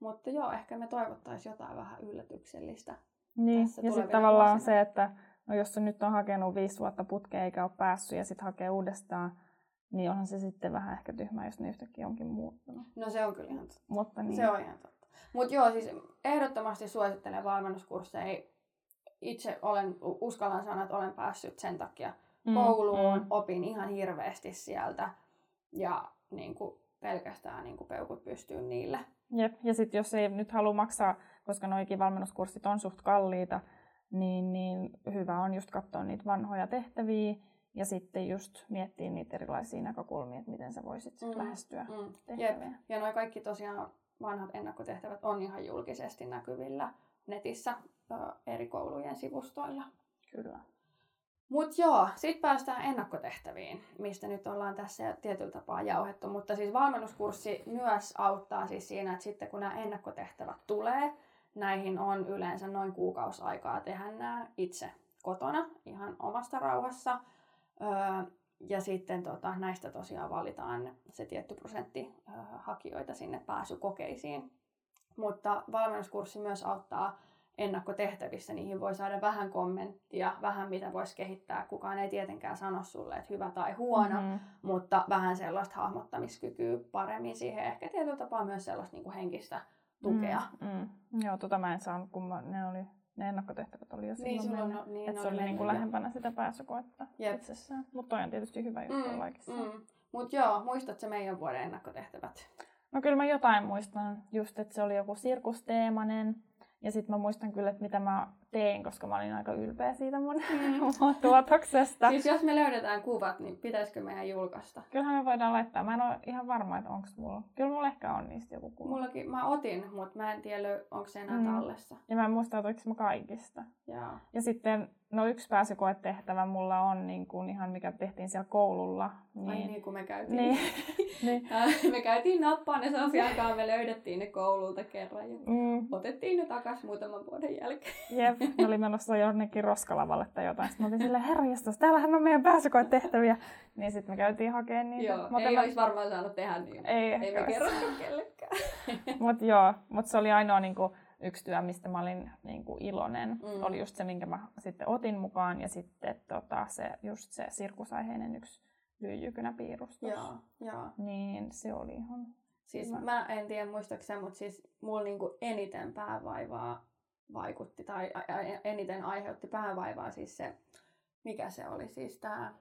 Speaker 1: mutta joo, ehkä me toivottaisiin jotain vähän yllätyksellistä.
Speaker 2: niin.
Speaker 1: tässä
Speaker 2: Ja sitten tavallaan
Speaker 1: vuosina.
Speaker 2: se, että no jos se nyt on hakenut viisi vuotta putkeen eikä ole päässyt ja sitten hakee uudestaan, niin onhan se sitten vähän ehkä tyhmä, jos ne yhtäkkiä onkin muuttunut.
Speaker 1: No se on kyllä ihan totta.
Speaker 2: Mutta niin.
Speaker 1: Se on ihan totta. Mutta joo, siis ehdottomasti suosittelen valmennuskursseja. Itse olen, uskallan sanoa, että olen päässyt sen takia
Speaker 2: Mm,
Speaker 1: kouluun,
Speaker 2: mm.
Speaker 1: opin ihan hirveästi sieltä ja niin kuin, pelkästään niin kuin peukut pystyyn niille.
Speaker 2: Jep. Ja sitten jos ei nyt halua maksaa, koska noikin valmennuskurssit on suht kalliita, niin, niin hyvä on just katsoa niitä vanhoja tehtäviä ja sitten just miettiä niitä erilaisia näkökulmia, että miten sä voisit mm. Lähestyä
Speaker 1: Mm. Jep.
Speaker 2: tehtäviä.
Speaker 1: Ja noi kaikki tosiaan vanhat ennakkotehtävät on ihan julkisesti näkyvillä netissä eri koulujen sivustoilla.
Speaker 2: Kyllä.
Speaker 1: Mutta joo, sitten päästään ennakkotehtäviin, mistä nyt ollaan tässä tietyllä tapaa jauhettu. Mutta siis valmennuskurssi myös auttaa siis siinä, että sitten kun nämä ennakkotehtävät tulee, näihin on yleensä noin kuukausi aikaa tehdä nämä itse kotona ihan omasta rauhassa. Öö, ja sitten tota, näistä tosiaan valitaan se tietty prosentti öö, hakijoita sinne pääsykokeisiin. Mutta valmennuskurssi myös auttaa ennakkotehtävissä, niihin voi saada vähän kommenttia, vähän mitä voisi kehittää. Kukaan ei tietenkään sano sulle, että hyvä tai huono,
Speaker 2: Mhm.
Speaker 1: mutta vähän sellaista hahmottamiskykyä paremmin siihen. Ehkä tietyllä tapaa myös sellaista niin kuin henkistä tukea.
Speaker 2: Mm, mm. Joo, tota mä en saanut, kun mä, ne, oli, ne ennakkotehtävät oli jo silloin
Speaker 1: Niin, on,
Speaker 2: mennyt.
Speaker 1: niin,
Speaker 2: että se
Speaker 1: oli
Speaker 2: niinku
Speaker 1: mennyt jo.
Speaker 2: lähempänä sitä pääsykoetta
Speaker 1: Jep.
Speaker 2: itsessään. Mutta toi on tietysti hyvä juttu mm,
Speaker 1: Mm, mm. Mutta joo, muistatko meidän vuoden ennakkotehtävät?
Speaker 2: No kyllä mä jotain muistan, just että se oli joku sirkusteemainen. Ja sitten mä muistan kyllä, että mitä mä tein, koska mä olin aika ylpeä siitä mun, [LAUGHS] mun tuotoksesta.
Speaker 1: Siis jos me löydetään kuvat, niin pitäisikö meidän julkaista?
Speaker 2: Kyllähän me voidaan laittaa. Mä en ole ihan varma, että onko mulla. Kyllä mulla ehkä on niistä joku kuva.
Speaker 1: Mullakin, mä otin, mutta mä en tiedä, onko se enää
Speaker 2: Mm.
Speaker 1: tallessa.
Speaker 2: Ja mä en muista, otinko mä kaikista.
Speaker 1: Joo.
Speaker 2: Ja sitten, no yksi pääsykoetehtävä mulla on niin kuin ihan, mikä tehtiin siellä koululla.
Speaker 1: Niin. Ai
Speaker 2: Niin,
Speaker 1: niin kuin me käytiin.
Speaker 2: niin, [LAUGHS] niin.
Speaker 1: Me käytiin nappaan ne Sofian kanssa, me löydettiin ne koululta kerran ja
Speaker 2: Mm,
Speaker 1: otettiin ne takas muutaman vuoden jälkeen.
Speaker 2: jep, ne oli menossa jonnekin roskalavalle tai jotain. Sitten mä olin silleen, herra jestas, täällähän on meidän pääsykoetehtäviä. Niin sitten me käytiin hakemaan niitä.
Speaker 1: Joo,
Speaker 2: Mutta
Speaker 1: ei
Speaker 2: mä-
Speaker 1: olisi varmaan saanut tehdä niin.
Speaker 2: Ei
Speaker 1: ei me kerrottu kellekään.
Speaker 2: Mut joo, mut se oli ainoa niinku, yksi työ, mistä mä olin niinku, iloinen.
Speaker 1: Mm.
Speaker 2: Oli just se, minkä mä sitten otin mukaan. Ja sitten tota, se, just se sirkusaiheinen yksi lyijykynäpiirustus.
Speaker 1: joo, joo.
Speaker 2: Niin se oli ihan...
Speaker 1: Siis
Speaker 2: Hyvä.
Speaker 1: mä en tiedä muistaakseni, mutta siis mulla niinku eniten päävaivaa vaikutti tai eniten aiheutti päävaivaa siis se, mikä se oli siis tää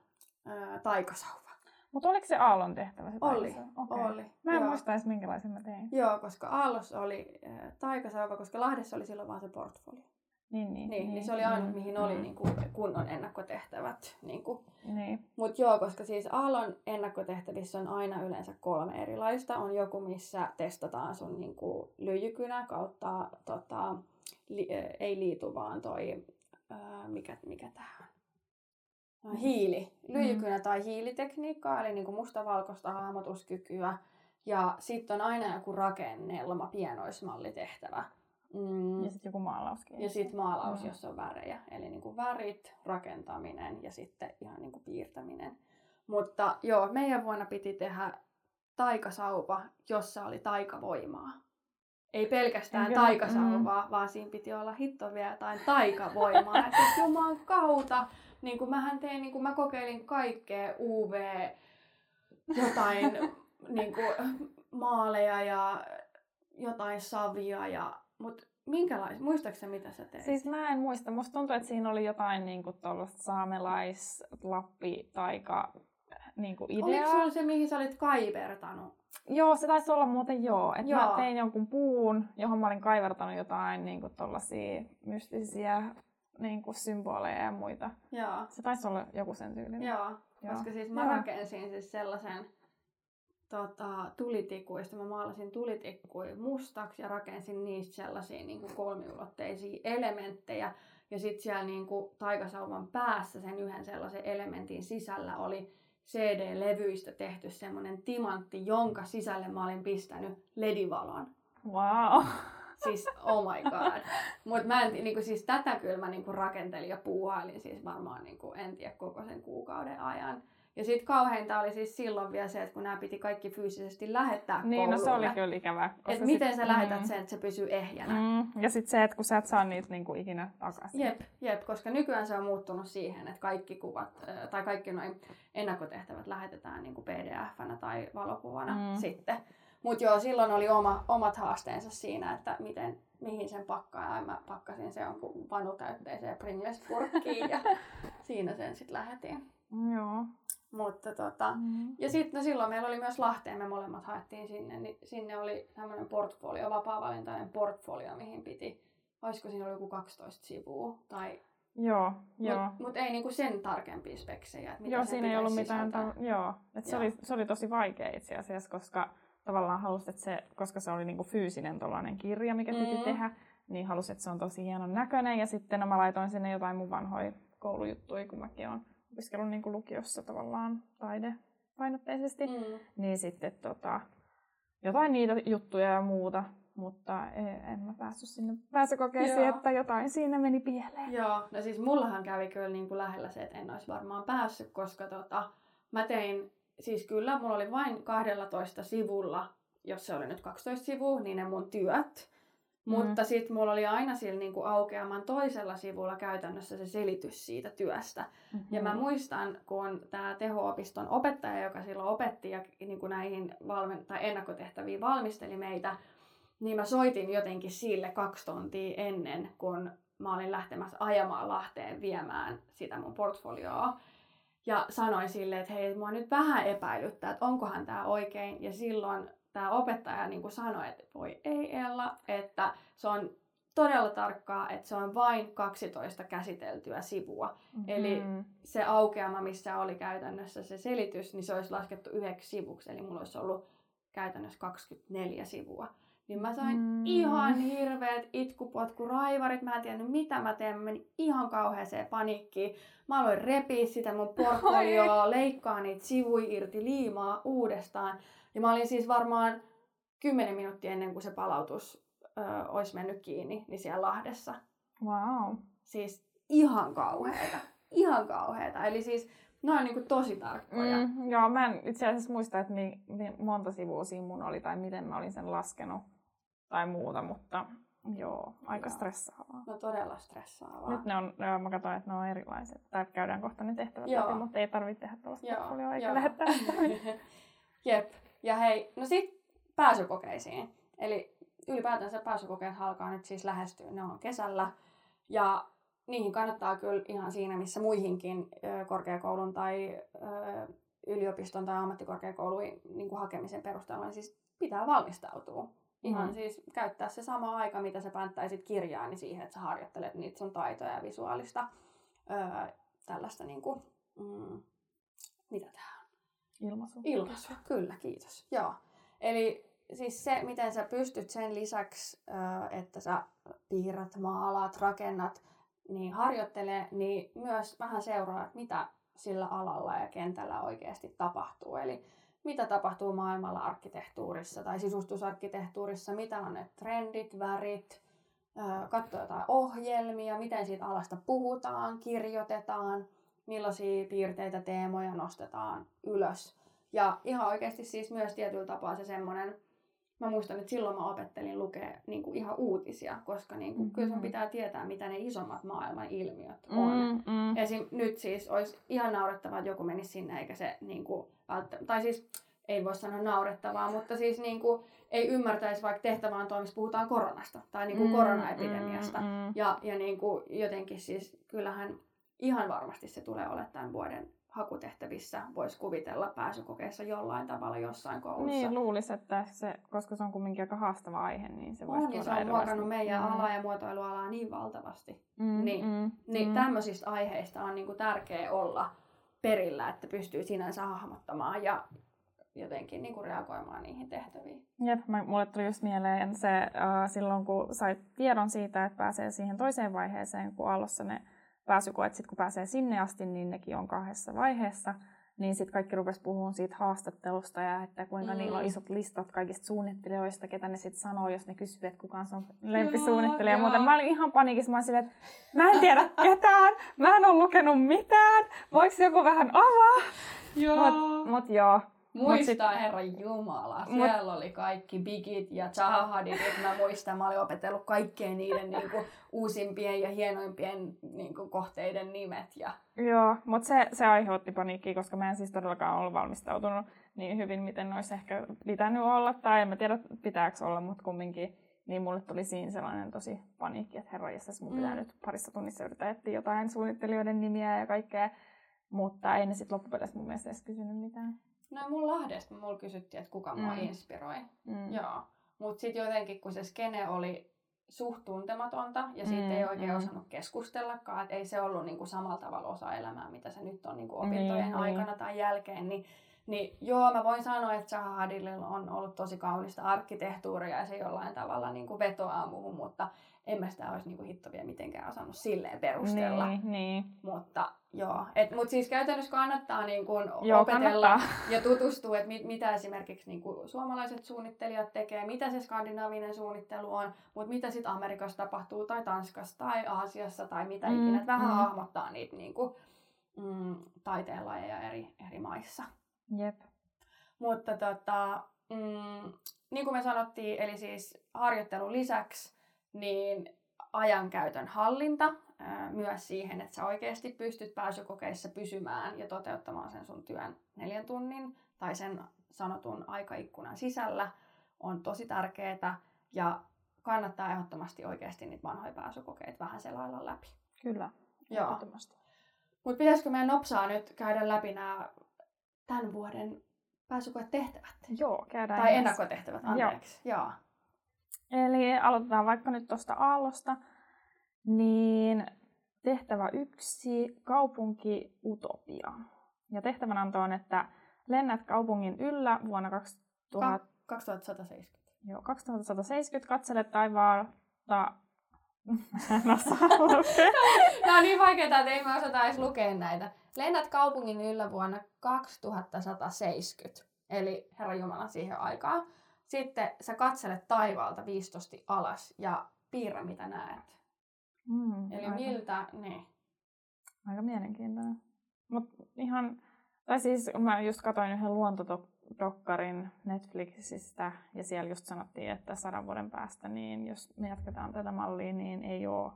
Speaker 1: ää, taikasauva.
Speaker 2: Mutta oliko se Aallon tehtävä se
Speaker 1: Oli?
Speaker 2: Okei.
Speaker 1: oli.
Speaker 2: Mä en
Speaker 1: joo.
Speaker 2: muista edes minkälaisen mä tein.
Speaker 1: Joo, koska Aallossa oli ää, taikasauva, koska Lahdessa oli silloin vaan se portfolio.
Speaker 2: Niin, niin,
Speaker 1: Niin, niin se oli ainut,
Speaker 2: mm,
Speaker 1: mihin oli
Speaker 2: mm,
Speaker 1: niinku kunnon ennakkotehtävät. Niinku.
Speaker 2: Niin.
Speaker 1: Mutta joo, koska siis Aallon ennakkotehtävissä on aina yleensä kolme erilaista. On joku, missä testataan sun niinku lyijykynä kautta, tota, li, äh, ei liitu, vaan toi, äh, mikä, mikä tää on? Hiili. Lyijykynä tai hiilitekniikkaa, eli niinku mustavalkoista hahmotuskykyä. Ja sitten on aina joku rakennelma, pienoismallitehtävä. Mm.
Speaker 2: Ja sitten joku maalauskin.
Speaker 1: Ja sitten maalaus,
Speaker 2: Mm.
Speaker 1: jossa on värejä. Eli niin kuin värit, rakentaminen ja sitten ihan niin kuin piirtäminen. Mutta joo, meidän vuonna piti tehdä taikasauva, jossa oli taikavoimaa. Ei pelkästään
Speaker 2: Enkö-
Speaker 1: taikasauvaa, mm. vaan siinä piti olla hitto vielä jotain taikavoimaa. Ja siis juman kautta, niin kuin mähän tein, niin kuin mä kokeilin kaikkea UV, jotain [LAUGHS] niin kuin, maaleja ja jotain savia. Ja, mut minkälaista, muistaaksä mitä sä teit?
Speaker 2: Siis mä en muista. Musta tuntuu, että siinä oli jotain niinku tuollaista saamelais, lappi, taika niinku
Speaker 1: Oliko
Speaker 2: ideaa.
Speaker 1: sulla se, mihin sä olit kaivertanut?
Speaker 2: Joo, se taisi olla muuten joo. Että
Speaker 1: Joo.
Speaker 2: mä tein jonkun puun, johon mä olin kaivertanut jotain niinku tollasia mystisiä niinku symboleja ja muita.
Speaker 1: Joo.
Speaker 2: Se taisi olla joku sen tyylinen.
Speaker 1: Joo,
Speaker 2: Joo.
Speaker 1: koska siis mä
Speaker 2: Joo.
Speaker 1: rakensin siis sellaisen tota, tulitikuista. Mä maalasin tulitikkuja mustaksi ja rakensin niistä sellaisia niin kuin kolmiulotteisia elementtejä. Ja sitten siellä niin kuin taikasauvan päässä sen yhden sellaisen elementin sisällä oli CD-levyistä tehty semmoinen timantti, jonka sisälle mä olin pistänyt ledivalon.
Speaker 2: Wow.
Speaker 1: Siis oh my god. Mut mä en, niinku, siis tätä kyllä mä niinku rakentelin ja puuhailin siis varmaan niinku, en tiedä koko sen kuukauden ajan. Ja sit kauheinta oli siis silloin vielä se, että kun nämä piti kaikki fyysisesti lähettää
Speaker 2: Niin, no se oli
Speaker 1: koululle.
Speaker 2: kyllä ikävä.
Speaker 1: Et miten
Speaker 2: sit-
Speaker 1: sä lähetät
Speaker 2: mm,
Speaker 1: sen, että se pysyy ehjänä.
Speaker 2: Mm, ja sitten se, että kun sä et saa niitä niinku ikinä takaisin.
Speaker 1: Jep, jep, koska nykyään se on muuttunut siihen, että kaikki kuvat tai kaikki noin ennakkotehtävät lähetetään niin pdf-nä tai valokuvana
Speaker 2: Mm.
Speaker 1: sitten. Mutta joo, silloin oli oma, omat haasteensa siinä, että miten, mihin sen pakkaa. Ja mä pakkasin se jonkun vanutäytteiseen Pringles-purkkiin ja [LAUGHS] siinä sen sitten lähetin.
Speaker 2: Joo.
Speaker 1: Mutta tota,
Speaker 2: Mm.
Speaker 1: ja sitten no silloin meillä oli myös Lahteen, me molemmat haettiin sinne, niin sinne oli tämmöinen portfolio, vapaa-valintainen portfolio, mihin piti, olisiko siinä ollut joku 12 sivua, tai
Speaker 2: Joo, joo.
Speaker 1: Mutta mut ei niinku sen tarkempia speksejä. että mitä
Speaker 2: Joo, siinä ei ollut mitään,
Speaker 1: sisältää.
Speaker 2: ta- joo. Et se,
Speaker 1: Joo.
Speaker 2: oli, se oli tosi vaikea itse asiassa, koska tavallaan halusit, että se, koska se oli niinku fyysinen tollainen kirja, mikä piti
Speaker 1: Mm.
Speaker 2: tehdä, niin halusin, että se on tosi hienon näköinen. Ja sitten no, mä laitoin sinne jotain mun vanhoja koulujuttuja, kun mäkin olen opiskellut niinku lukiossa tavallaan taidepainotteisesti.
Speaker 1: Mm.
Speaker 2: Niin sitten tota, jotain niitä juttuja ja muuta. Mutta en, en mä päässyt sinne pääsykokeisiin,
Speaker 1: Joo.
Speaker 2: että jotain siinä meni pieleen.
Speaker 1: Joo, no siis mullahan kävi kyllä niinku lähellä se, että en olisi varmaan päässyt, koska tota, mä tein, siis kyllä mulla oli vain 12 sivulla, jos se oli nyt 12 sivua, niin ne mun työt.
Speaker 2: Mm.
Speaker 1: Mutta sitten mulla oli aina sillä niinku aukeaman toisella sivulla käytännössä se selitys siitä työstä.
Speaker 2: Mm-hmm.
Speaker 1: Ja mä muistan, kun tämä teho-opiston opettaja, joka silloin opetti ja niin kuin näihin valmen- tai ennakkotehtäviin valmisteli meitä, niin mä soitin jotenkin sille kaksi tuntia ennen, kun mä olin lähtemässä ajamaan Lahteen viemään sitä mun portfolioa. Ja sanoin sille, että hei, mua nyt vähän epäilyttää, että onkohan tämä oikein. Ja silloin tämä opettaja niin kuin sanoi, että voi ei Ella, että se on todella tarkkaa, että se on vain 12 käsiteltyä sivua. Mm-hmm. Eli se aukeama, missä oli käytännössä se selitys, niin se olisi laskettu yhdeksi sivuksi. Eli mulla olisi ollut käytännössä 24 sivua. Niin mä sain mm. ihan hirveät raivarit. Mä en tiennyt mitä mä teen. Mä menin ihan kauheeseen paniikkiin. Mä aloin repiä sitä mun portfolioa, leikkaa niitä sivuja irti, liimaa uudestaan. Ja mä olin siis varmaan 10 minuuttia ennen kuin se palautus ö, olisi mennyt kiinni, niin siellä Lahdessa.
Speaker 2: Wow.
Speaker 1: Siis ihan kauheeta. Ihan kauheeta. Eli siis ne on niinku tosi tarkkoja.
Speaker 2: Mm, joo, mä en itse asiassa muista, että mi, mi, monta sivua siinä mun oli tai miten mä olin sen laskenut tai muuta, mutta joo, aika joo. stressaavaa.
Speaker 1: No todella stressaavaa.
Speaker 2: Nyt ne on, joo, mä katsoin, että ne on erilaiset. Tai käydään kohta ne tehtävät joo. läpi, mutta ei tarvitse tehdä tuollaista portfolioa eikä lähettää [LAUGHS]
Speaker 1: Jep. Ja hei, no sit pääsykokeisiin. Eli ylipäätänsä pääsykokeet alkaa nyt siis lähestyä. Ne on kesällä. Ja niihin kannattaa kyllä ihan siinä, missä muihinkin korkeakoulun tai yliopiston tai ammattikorkeakoulun niin kuin hakemisen perusteella, niin siis pitää valmistautua. Ihan mm. siis käyttää se sama aika, mitä sä pänttäisit kirjaa, niin siihen, että sä harjoittelet niitä sun taitoja ja visuaalista öö, tällaista niin kuin, mm, mitä tää on?
Speaker 2: Ilmaisu.
Speaker 1: Ilmaisu, kyllä, kiitos. Joo. Eli siis se, miten sä pystyt sen lisäksi, että sä piirrät, maalaat, rakennat, niin harjoittelee, niin myös vähän seuraa, että mitä sillä alalla ja kentällä oikeasti tapahtuu. Eli mitä tapahtuu maailmalla arkkitehtuurissa tai sisustusarkkitehtuurissa, mitä on ne trendit, värit, katsoa jotain ohjelmia, miten siitä alasta puhutaan, kirjoitetaan, millaisia piirteitä, teemoja nostetaan ylös. Ja ihan oikeasti siis myös tietyllä tapaa se semmoinen mä muistan, että silloin mä opettelin lukea niin kuin ihan uutisia, koska niin kuin, mm-hmm. kyllä sun pitää tietää, mitä ne isommat maailman ilmiöt on. Mm-hmm. Esim. nyt siis olisi ihan naurettavaa, että joku menisi sinne eikä se, niin kuin, tai siis ei voi sanoa naurettavaa, mutta siis niin kuin, ei ymmärtäisi vaikka tehtävään toimissa puhutaan koronasta tai niin kuin mm, koronaepidemiasta. Mm, mm. Ja, ja niin kuin jotenkin siis kyllähän ihan varmasti se tulee olemaan tämän vuoden hakutehtävissä voisi kuvitella pääsykokeessa jollain tavalla jossain koulussa.
Speaker 2: Niin, luulisi, että se, koska se on kumminkin aika haastava aihe, niin se voisi
Speaker 1: On, ja se on muokannut meidän mm. alaa ja muotoilualaa niin valtavasti. Mm, niin mm, niin mm. tämmöisistä aiheista on niinku tärkeä olla perillä, että pystyy sinänsä hahmottamaan ja jotenkin niinku reagoimaan niihin tehtäviin.
Speaker 2: Jep, mä, mulle tuli just mieleen se uh, silloin, kun sait tiedon siitä, että pääsee siihen toiseen vaiheeseen, kun alussa ne pääsykoet, sit kun pääsee sinne asti, niin nekin on kahdessa vaiheessa. Niin sitten kaikki rupesi puhumaan siitä haastattelusta ja että kuinka mm. niillä on isot listat kaikista suunnittelijoista, ketä ne sitten sanoo, jos ne kysyy, että kuka on sun lempisuunnittelija. Joo, muuten mä olin ihan panikissa, mä olin että mä en tiedä ketään, mä en ole lukenut mitään, voiko joku vähän avaa?
Speaker 1: Joo.
Speaker 2: Mut, mut joo,
Speaker 1: Muistaa sit... Herran Jumala. Siellä mut... oli kaikki Bigit ja Zahahadit. Mä muistan, mä olin opetellut kaikkien niiden niinku, uusimpien ja hienoimpien niinku, kohteiden nimet. Ja...
Speaker 2: Joo, mutta se, se aiheutti paniikkiä, koska mä en siis todellakaan ollut valmistautunut niin hyvin, miten olisi ehkä pitänyt olla. Tai en mä tiedä, pitääkö olla, mutta kumminkin niin mulle tuli siinä sellainen tosi paniikki, että herra jästäs, mun pitää mm. nyt parissa tunnissa yrittää etsiä jotain suunnittelijoiden nimiä ja kaikkea. Mutta ei ne sitten loppupeleissä mun mielestä edes kysynyt mitään.
Speaker 1: No mun Lahdesta mulla kysyttiin, että kuka mm. mua inspiroi. Mm. Joo. Mutta sitten jotenkin, kun se skene oli suht tuntematonta ja siitä mm, ei oikein mm. osannut keskustellakaan, että ei se ollut niinku samalla tavalla osa elämää, mitä se nyt on niinku opintojen mm, aikana tai jälkeen, niin niin joo, mä voin sanoa, että Zaha Hadidilla on ollut tosi kaunista arkkitehtuuria ja se jollain tavalla niin kuin vetoaa muuhun, mutta en mä sitä olisi niin kuin hitto vielä mitenkään osannut silleen perustella.
Speaker 2: Niin, niin.
Speaker 1: Mutta joo, et, mut siis käytännössä kannattaa niin kuin joo, opetella kannattaa. ja tutustua, että mit, mitä esimerkiksi niin kuin suomalaiset suunnittelijat tekee, mitä se skandinaavinen suunnittelu on, mutta mitä sitten Amerikassa tapahtuu tai Tanskassa tai Aasiassa tai mitä mm, ikinä. Vähän mm. hahmottaa niitä niin kuin, mm, taiteenlajeja eri, eri maissa.
Speaker 2: Jep.
Speaker 1: Mutta tota, mm, niin kuin me sanottiin, eli siis harjoittelun lisäksi, niin ajankäytön hallinta myös siihen, että sä oikeasti pystyt pääsykokeissa pysymään ja toteuttamaan sen sun työn neljän tunnin tai sen sanotun aikaikkunan sisällä on tosi tärkeää ja kannattaa ehdottomasti oikeasti niitä vanhoja pääsykokeita vähän selailla läpi.
Speaker 2: Kyllä, ehdottomasti.
Speaker 1: Mutta pitäisikö meidän nopsaa nyt käydä läpi nämä tämän vuoden pääsykoetehtävät.
Speaker 2: Joo, käydään.
Speaker 1: Tai ennakkotehtävät, anteeksi. Joo. Joo.
Speaker 2: Eli aloitetaan vaikka nyt tuosta aallosta. Niin tehtävä yksi, kaupunki Utopia. Ja tehtävänanto on, että lennät kaupungin yllä vuonna 2000,
Speaker 1: Ka- 2170.
Speaker 2: joo, 2170, katselet taivaalta... en osaa lukea.
Speaker 1: Nämä on niin vaikeita, että ei mä osata edes lukea näitä. Lennät kaupungin yllä vuonna 2170, eli Herra Jumala siihen aikaan. Sitten sä katselet taivaalta viistosti alas ja piirrä mitä näet.
Speaker 2: Mm,
Speaker 1: Eli
Speaker 2: aika,
Speaker 1: miltä, niin.
Speaker 2: aika mielenkiintoinen. Mut ihan, tai siis mä just katsoin yhden luontodokkarin Netflixistä ja siellä just sanottiin, että sadan vuoden päästä, niin jos me jatketaan tätä mallia, niin ei ole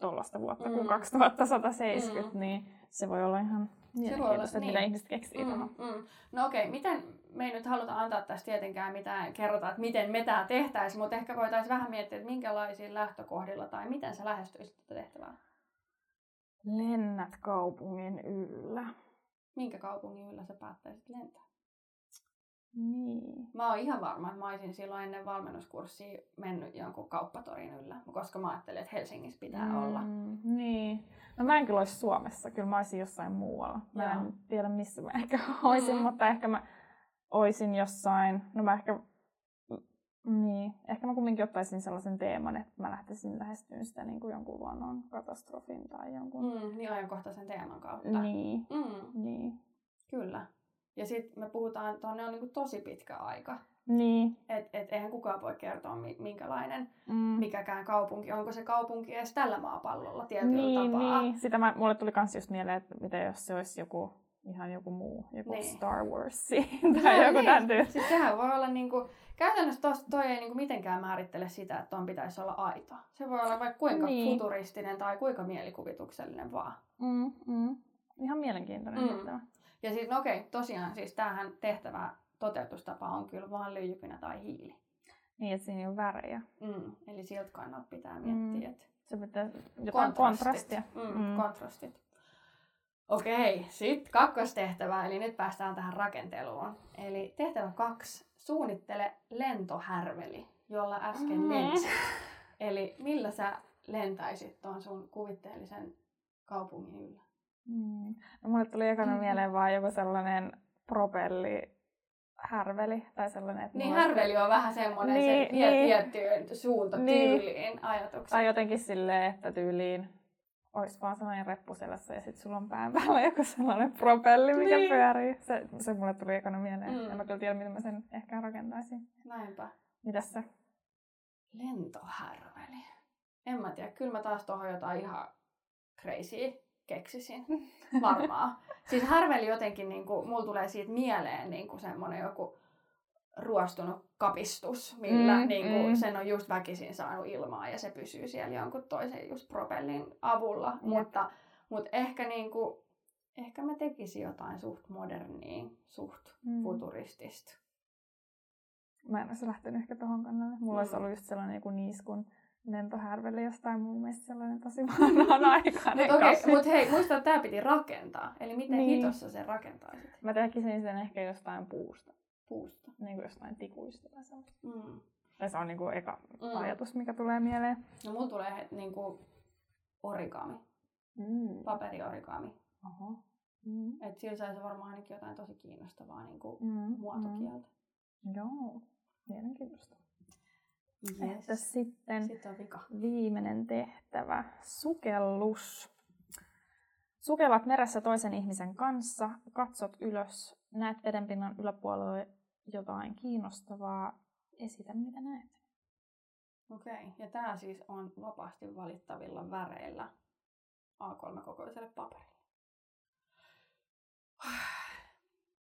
Speaker 2: tuollaista vuotta
Speaker 1: Mm.
Speaker 2: kuin 2170,
Speaker 1: Mm.
Speaker 2: niin se voi olla ihan mielenkiintoista,
Speaker 1: niin.
Speaker 2: mitä ihmiset keksii
Speaker 1: Mm, mm. No okei, miten, me ei nyt haluta antaa tästä tietenkään mitään, kerrota, että miten me tämä tehtäisiin, mutta ehkä voitaisiin vähän miettiä, että minkälaisilla lähtökohdilla tai miten sä lähestyisit tätä tehtävää.
Speaker 2: Lennät kaupungin yllä.
Speaker 1: Minkä kaupungin yllä sä päättäisit lentää?
Speaker 2: Niin.
Speaker 1: Mä oon ihan varma, että mä olisin silloin ennen valmennuskurssia mennyt jonkun kauppatorin yllä, koska mä ajattelin, että Helsingissä pitää mm. olla.
Speaker 2: Niin. No mä en kyllä olisi Suomessa, kyllä mä olisin jossain muualla. Mä
Speaker 1: Joo.
Speaker 2: en tiedä missä mä ehkä [LAUGHS] olisin,
Speaker 1: Mm.
Speaker 2: mutta ehkä mä olisin jossain, no mä ehkä, niin, ehkä mä kumminkin ottaisin sellaisen teeman, että mä lähtisin lähestyyn sitä niin kuin jonkun luonnon katastrofin tai jonkun.
Speaker 1: Mm, niin ajankohtaisen teeman kautta.
Speaker 2: Niin,
Speaker 1: Mm,
Speaker 2: niin,
Speaker 1: kyllä. Ja sitten me puhutaan, tuonne on niinku tosi pitkä aika.
Speaker 2: niin.
Speaker 1: Et, et eihän kukaan voi kertoa, mi- minkälainen
Speaker 2: Mm.
Speaker 1: mikäkään kaupunki. Onko se kaupunki edes tällä maapallolla tietyllä
Speaker 2: Niin,
Speaker 1: tapaa?
Speaker 2: niin. Sitä mä, mulle tuli kans just mieleen, että mitä jos se olisi joku ihan joku muu, joku
Speaker 1: Niin.
Speaker 2: Star Wars [LAUGHS] tai
Speaker 1: Joo,
Speaker 2: joku
Speaker 1: niin.
Speaker 2: tämän tyyppinen.
Speaker 1: Siis sehän voi olla niinku, käytännössä tos, toi ei niinku mitenkään määrittele sitä, että ton pitäisi olla aito. Se voi olla vaikka kuinka
Speaker 2: Niin.
Speaker 1: futuristinen tai kuinka mielikuvituksellinen vaan.
Speaker 2: Mm, mm. Ihan mielenkiintoinen
Speaker 1: Mm.
Speaker 2: tehtävä.
Speaker 1: Ja siis no okei, tosiaan siis tämähän tehtävä toteutustapa on kyllä vaan lyijykynä tai hiili.
Speaker 2: Niin, että siinä ei ole värejä.
Speaker 1: Mm. Eli siltä kannalta pitää miettiä,
Speaker 2: Mm.
Speaker 1: että
Speaker 2: Se pitää jotain kontrastia.
Speaker 1: Mm,
Speaker 2: Mm.
Speaker 1: mm. kontrastit. Okei, sitten kakkostehtävä, eli nyt päästään tähän rakenteluun. Eli tehtävä kaksi, suunnittele lentohärveli, jolla äsken
Speaker 2: Mm.
Speaker 1: lensit. Eli millä sä lentäisit tuon sun kuvitteellisen kaupungin yllä?
Speaker 2: Mm. No, mulle tuli ekana
Speaker 1: Mm.
Speaker 2: mieleen vaan joku sellainen propelli härveli tai sellainen, että
Speaker 1: Niin härveli on vähän semmoinen,
Speaker 2: Niin,
Speaker 1: se vie
Speaker 2: niin.
Speaker 1: tiettyyn suuntatyyliin ajatuksen.
Speaker 2: Tai jotenkin silleen, että tyyliin olisi vaan sellainen reppu selässä ja sitten sulla on pään päällä joku sellainen propelli, mikä
Speaker 1: Niin.
Speaker 2: pyörii. Se, se mulle tuli ekana mieleen.
Speaker 1: Mm.
Speaker 2: En mä kyllä tiedä, miten mä sen ehkä rakentaisin.
Speaker 1: Näinpä.
Speaker 2: Mitäs sä?
Speaker 1: Lentohärveli. En mä tiedä, kyllä mä taas tuohon jotain ihan crazy keksisin. [LAUGHS] Varmaan. siis härveli jotenkin, niin kuin, mulla tulee siitä mieleen niin kuin semmoinen joku ruostunut kapistus, millä
Speaker 2: Mm,
Speaker 1: niin kuin,
Speaker 2: mm.
Speaker 1: sen on just väkisin saanut ilmaa ja se pysyy siellä jonkun toisen just propellin avulla.
Speaker 2: Jep.
Speaker 1: Mutta, mutta ehkä, niin kuin, ehkä mä tekisin jotain suht modernia, suht
Speaker 2: Mm.
Speaker 1: futuristista.
Speaker 2: Mä en olisi lähtenyt ehkä tohon kannalle. Mulla
Speaker 1: Mm.
Speaker 2: olisi ollut just sellainen joku niiskun lentohärveli jostain mun mielestä sellainen tosi [LAUGHS] vanhaan aikaan.
Speaker 1: Mutta okay, mut hei, muista, että tämä piti rakentaa. Eli miten niin.
Speaker 2: Niin.
Speaker 1: hitossa sen rakentaisit?
Speaker 2: Mä tekisin sen ehkä jostain puusta,
Speaker 1: Puusta.
Speaker 2: niin kuin jostain tikuista tai sellaista.
Speaker 1: Mm.
Speaker 2: Tai se on niin kuin eka
Speaker 1: Mm.
Speaker 2: ajatus, mikä tulee mieleen.
Speaker 1: No mulla tulee het, niinku origami,
Speaker 2: Mm.
Speaker 1: paperiorigami.
Speaker 2: Oho. Mm.
Speaker 1: Et sillä saisi varmaan ainakin jotain tosi kiinnostavaa niinku
Speaker 2: Mm.
Speaker 1: muotokieltä.
Speaker 2: Mm. Joo, mielenkiintoista.
Speaker 1: Yes.
Speaker 2: Että sitten
Speaker 1: Sitten on vika.
Speaker 2: viimeinen tehtävä, sukellus. Sukellat meressä toisen ihmisen kanssa, katsot ylös, näet vedenpinnan yläpuolelle jotain kiinnostavaa, esitä mitä näet.
Speaker 1: Okei, okay. ja tämä siis on vapaasti valittavilla väreillä A3-kokoiselle paperille.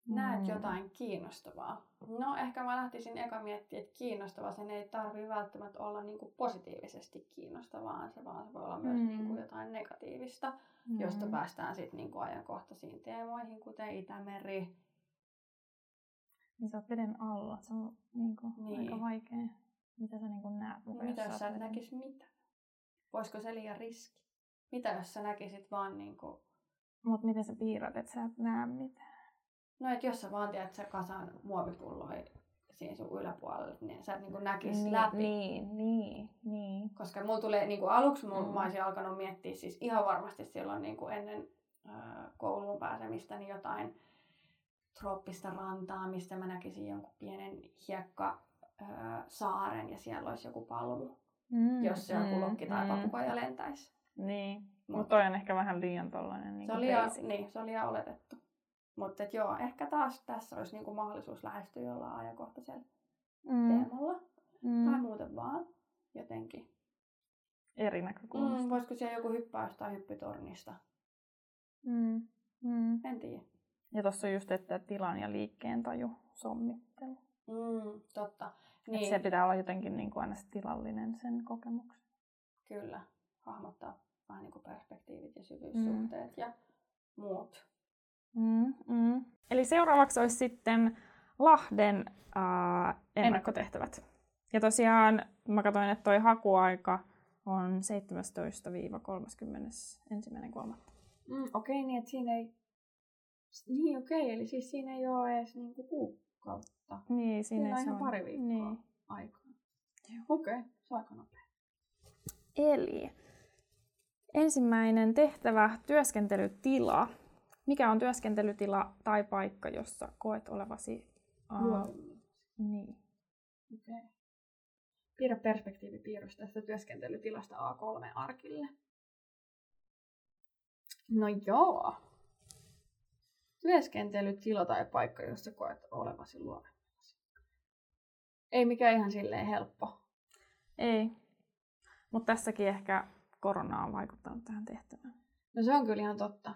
Speaker 1: Näet
Speaker 2: Mm.
Speaker 1: jotain kiinnostavaa. No ehkä mä lähtisin eka miettimään, että kiinnostava sen ei tarvi välttämättä olla niinku positiivisesti kiinnostavaa, se vaan se voi olla myös
Speaker 2: Mm.
Speaker 1: niinku jotain negatiivista,
Speaker 2: Mm.
Speaker 1: josta päästään sitten niinku ajankohtaisiin teemoihin, kuten Itämeri.
Speaker 2: Niin sä oot veden alla, se on niinku
Speaker 1: Niin.
Speaker 2: aika vaikea. Mitä sä niinku näet?
Speaker 1: No,
Speaker 2: muka,
Speaker 1: mitä jos sä et
Speaker 2: veden-
Speaker 1: näkis mitään? Voisiko se liian riski? Mitä jos sä näkisit vaan niinku
Speaker 2: Mut miten sä piirrät, että sä et näe mitään?
Speaker 1: No et jos sä vaan tiedät, että sä kasan muovipulloja siinä sun yläpuolella, niin sä et niin näkis
Speaker 2: niin,
Speaker 1: läpi.
Speaker 2: Niin, niin, niin.
Speaker 1: Koska mulla tulee, niin kuin aluksi mulla,
Speaker 2: Mm.
Speaker 1: mä olisin alkanut miettiä siis ihan varmasti silloin niin kuin ennen ää, kouluun pääsemistä niin jotain trooppista rantaa, mistä mä näkisin jonkun pienen hiekka saaren ja siellä olisi joku palmu,
Speaker 2: Mm,
Speaker 1: jos se joku lokki tai papukaija lentäisi.
Speaker 2: Niin,
Speaker 1: Mut-
Speaker 2: mutta toi on ehkä vähän liian tollainen niin
Speaker 1: Se oli, niin, se oli ihan oletettu. Mutta joo, ehkä taas tässä olisi niinku mahdollisuus lähestyä jollain ajankohtaisella
Speaker 2: mm,
Speaker 1: teemalla.
Speaker 2: mm,
Speaker 1: Tai muuten vaan jotenkin.
Speaker 2: eri näkökulmasta.
Speaker 1: Mm, voisiko siellä joku hyppää jostain hyppytornista?
Speaker 2: Mm. Mm.
Speaker 1: En tiedä.
Speaker 2: Ja tuossa on just, että tilan ja liikkeen taju sommittelu.
Speaker 1: Mm, totta.
Speaker 2: Niin. Se pitää olla jotenkin niin kuin aina tilallinen sen kokemuksen.
Speaker 1: kyllä. Hahmottaa vähän niin kuin perspektiivit ja syvyyssuhteet mm. ja muut.
Speaker 2: Mm, mm. Eli seuraavaksi olisi sitten Lahden äh, ennakkotehtävät. Ja tosiaan mä katsoin, että toi hakuaika on 17-31.3.
Speaker 1: Mm, okei, okay, niin että siinä ei... Niin okei, okay, eli siis siinä ei ole edes niinku kuukautta
Speaker 2: Niin, siinä,
Speaker 1: Siinä on
Speaker 2: se
Speaker 1: ihan pari viikkoa.
Speaker 2: Niin.
Speaker 1: aikaa. Okei, okay, se on aika nopea.
Speaker 2: Eli ensimmäinen tehtävä, työskentelytila. Mikä on työskentelytila tai paikka, jossa koet olevasi...
Speaker 1: Luovimmin.
Speaker 2: niin.
Speaker 1: Okay. Piirrä perspektiivipiirros tästä työskentelytilasta A3-arkille. No joo. Työskentelytila tai paikka, jossa koet olevasi luovemmillasi. Ei mikään ihan silleen helppo.
Speaker 2: Ei. Mutta tässäkin ehkä korona on vaikuttanut tähän tehtävään.
Speaker 1: No se on kyllä ihan totta.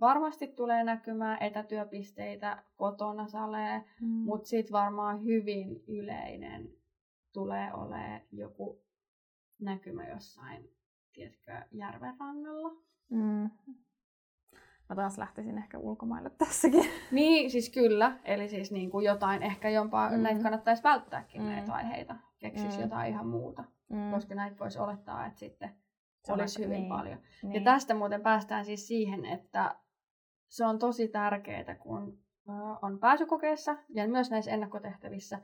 Speaker 1: Varmasti tulee näkymään etätyöpisteitä, kotona salee,
Speaker 2: Mm.
Speaker 1: mutta sitten varmaan hyvin yleinen tulee olemaan joku näkymä jossain, tiedätkö, järven rannalla.
Speaker 2: Mm. Mä taas lähtisin ehkä ulkomaille tässäkin.
Speaker 1: Niin, siis kyllä. Eli siis niin kuin jotain, ehkä jompaa,
Speaker 2: Mm.
Speaker 1: näitä kannattaisi välttääkin
Speaker 2: Mm.
Speaker 1: näitä aiheita. Keksisi
Speaker 2: Mm.
Speaker 1: jotain ihan muuta,
Speaker 2: Mm.
Speaker 1: koska näitä voisi olettaa, että sitten
Speaker 2: Se
Speaker 1: olisi hyvin
Speaker 2: niin,
Speaker 1: paljon.
Speaker 2: Niin.
Speaker 1: Ja tästä muuten päästään siis siihen, että se on tosi tärkeää, kun on pääsykokeessa ja myös näissä ennakkotehtävissä.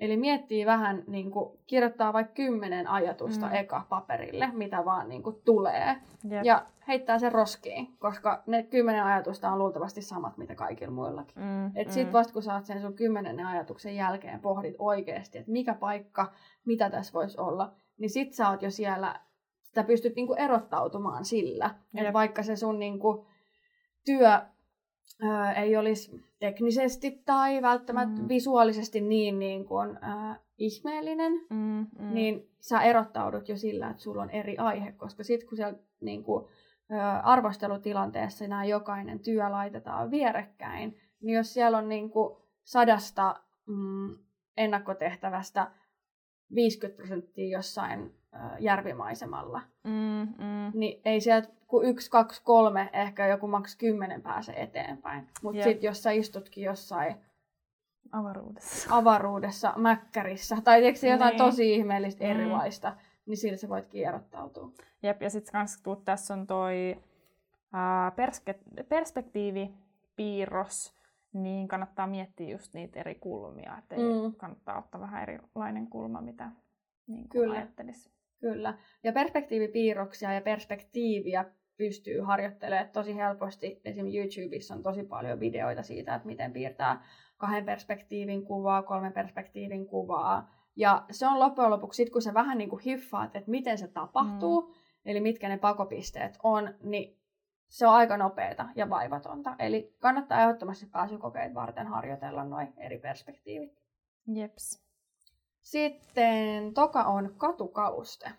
Speaker 1: Eli miettii vähän, niin kuin, kirjoittaa vaikka kymmenen ajatusta
Speaker 2: Mm.
Speaker 1: mm. eka paperille, mitä vaan niin kuin, tulee.
Speaker 2: Jep.
Speaker 1: Ja heittää sen roskiin, koska ne kymmenen ajatusta on luultavasti samat, mitä kaikilla muillakin.
Speaker 2: Mm,
Speaker 1: Et
Speaker 2: mm.
Speaker 1: sit vasta kun oot sen sun kymmenennen ajatuksen jälkeen pohdit oikeasti, että mikä paikka, mitä tässä voisi olla, niin sit sä oot jo siellä, sitä pystyt niinku erottautumaan sillä,
Speaker 2: Jep.
Speaker 1: että vaikka se sun niinku työ ää, ei olisi teknisesti tai välttämättä
Speaker 2: Mm.
Speaker 1: visuaalisesti niin, niin kuin, ää, ihmeellinen,
Speaker 2: Mm, mm.
Speaker 1: niin sä erottaudut jo sillä, että sulla on eri aihe, koska sitten kun siellä niin kuin, ö, arvostelutilanteessa nämä jokainen työ laitetaan vierekkäin, niin jos siellä on niin kuin, sadasta mm, ennakkotehtävästä 50 prosenttia jossain ö, järvimaisemalla,
Speaker 2: Mm, mm.
Speaker 1: niin ei sieltä kuin yksi, kaksi, kolme, ehkä joku maks kymmenen pääse eteenpäin. Mutta
Speaker 2: Jep.
Speaker 1: sitten jos sä istutkin jossain
Speaker 2: Avaruudessa.
Speaker 1: avaruudessa, mäkkärissä, tai tiedätkö jotain
Speaker 2: Niin.
Speaker 1: tosi ihmeellistä
Speaker 2: Mm.
Speaker 1: erilaista, niin sillä sä voit kierrottautua.
Speaker 2: Jep, ja sitten kans kun tässä on toi ää, perske- perspektiivipiirros, niin kannattaa miettiä just niitä eri kulmia, että. Mm. kannattaa ottaa vähän erilainen kulma, mitä niin
Speaker 1: Kyllä.
Speaker 2: ajattelisi.
Speaker 1: Kyllä. Ja perspektiivipiirroksia ja perspektiiviä pystyy harjoittelemaan tosi helposti. Esimerkiksi YouTubessa on tosi paljon videoita siitä, että miten piirtää kahden perspektiivin kuvaa, kolmen perspektiivin kuvaa. Ja se on loppujen lopuksi, sit kun sä vähän niin kuin hiffaat, että miten se tapahtuu, mm. eli mitkä ne pakopisteet on, niin se on aika nopeata ja vaivatonta. Eli kannattaa ehdottomasti pääsykokeet varten harjoitella noin eri perspektiivit.
Speaker 2: Jeps.
Speaker 1: Sitten toka on katukaluste.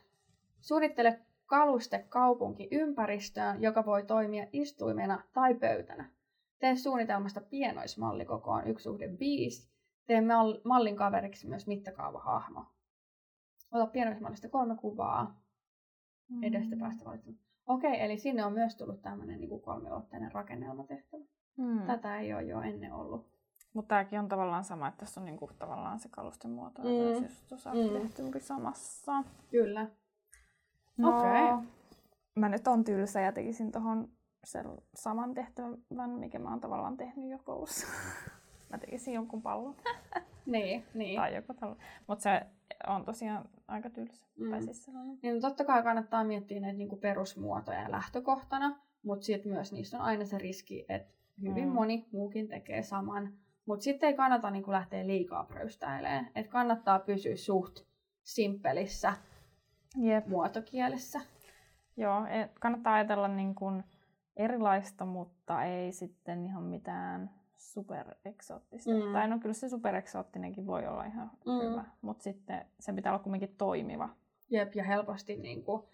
Speaker 1: Suunnittele kaluste kaupunkiympäristöön, joka voi toimia istuimena tai pöytänä. Tee suunnitelmasta pienoismalli kokoon 1 suhde 5. Tee mal- mallin kaveriksi myös mittakaavahahmo. Ota pienoismallista kolme kuvaa edestä päästä valitsemaan. Okei, eli sinne on myös tullut tämmöinen niin kolmiulotteinen rakennelmatehtävä.
Speaker 2: Mm.
Speaker 1: Tätä ei ole jo ennen ollut.
Speaker 2: Mutta tämäkin on tavallaan sama, että tässä on niinku tavallaan se kalusten muoto,
Speaker 1: Mm.
Speaker 2: tuossa on
Speaker 1: Mm.
Speaker 2: samassa.
Speaker 1: Kyllä.
Speaker 2: No,
Speaker 1: Okei.
Speaker 2: Mä nyt on tylsä ja tekisin tuohon sen saman tehtävän, mikä mä oon tavallaan tehnyt jo koulussa. [LAUGHS] mä tekisin jonkun pallon. [LAUGHS]
Speaker 1: Niin, niin.
Speaker 2: tai joku tällainen. Mutta se on tosiaan aika tylsä.
Speaker 1: Mm.
Speaker 2: Tai siis sellainen.
Speaker 1: Niin no totta kai kannattaa miettiä näitä niinku perusmuotoja lähtökohtana, mutta sitten myös niissä on aina se riski, että hyvin
Speaker 2: Mm.
Speaker 1: moni muukin tekee saman. Mutta sitten ei kannata niinku lähteä liikaa pröystäilemään. Et kannattaa pysyä suht simppelissä
Speaker 2: Jep.
Speaker 1: muotokielessä.
Speaker 2: Joo, e- kannattaa ajatella niin kuin erilaista, mutta ei sitten ihan mitään supereksoottista.
Speaker 1: Mm.
Speaker 2: Tai no kyllä se supereksoottinenkin voi olla ihan
Speaker 1: Mm.
Speaker 2: hyvä, mutta sitten se pitää olla kuitenkin toimiva.
Speaker 1: Jep, ja helposti niinku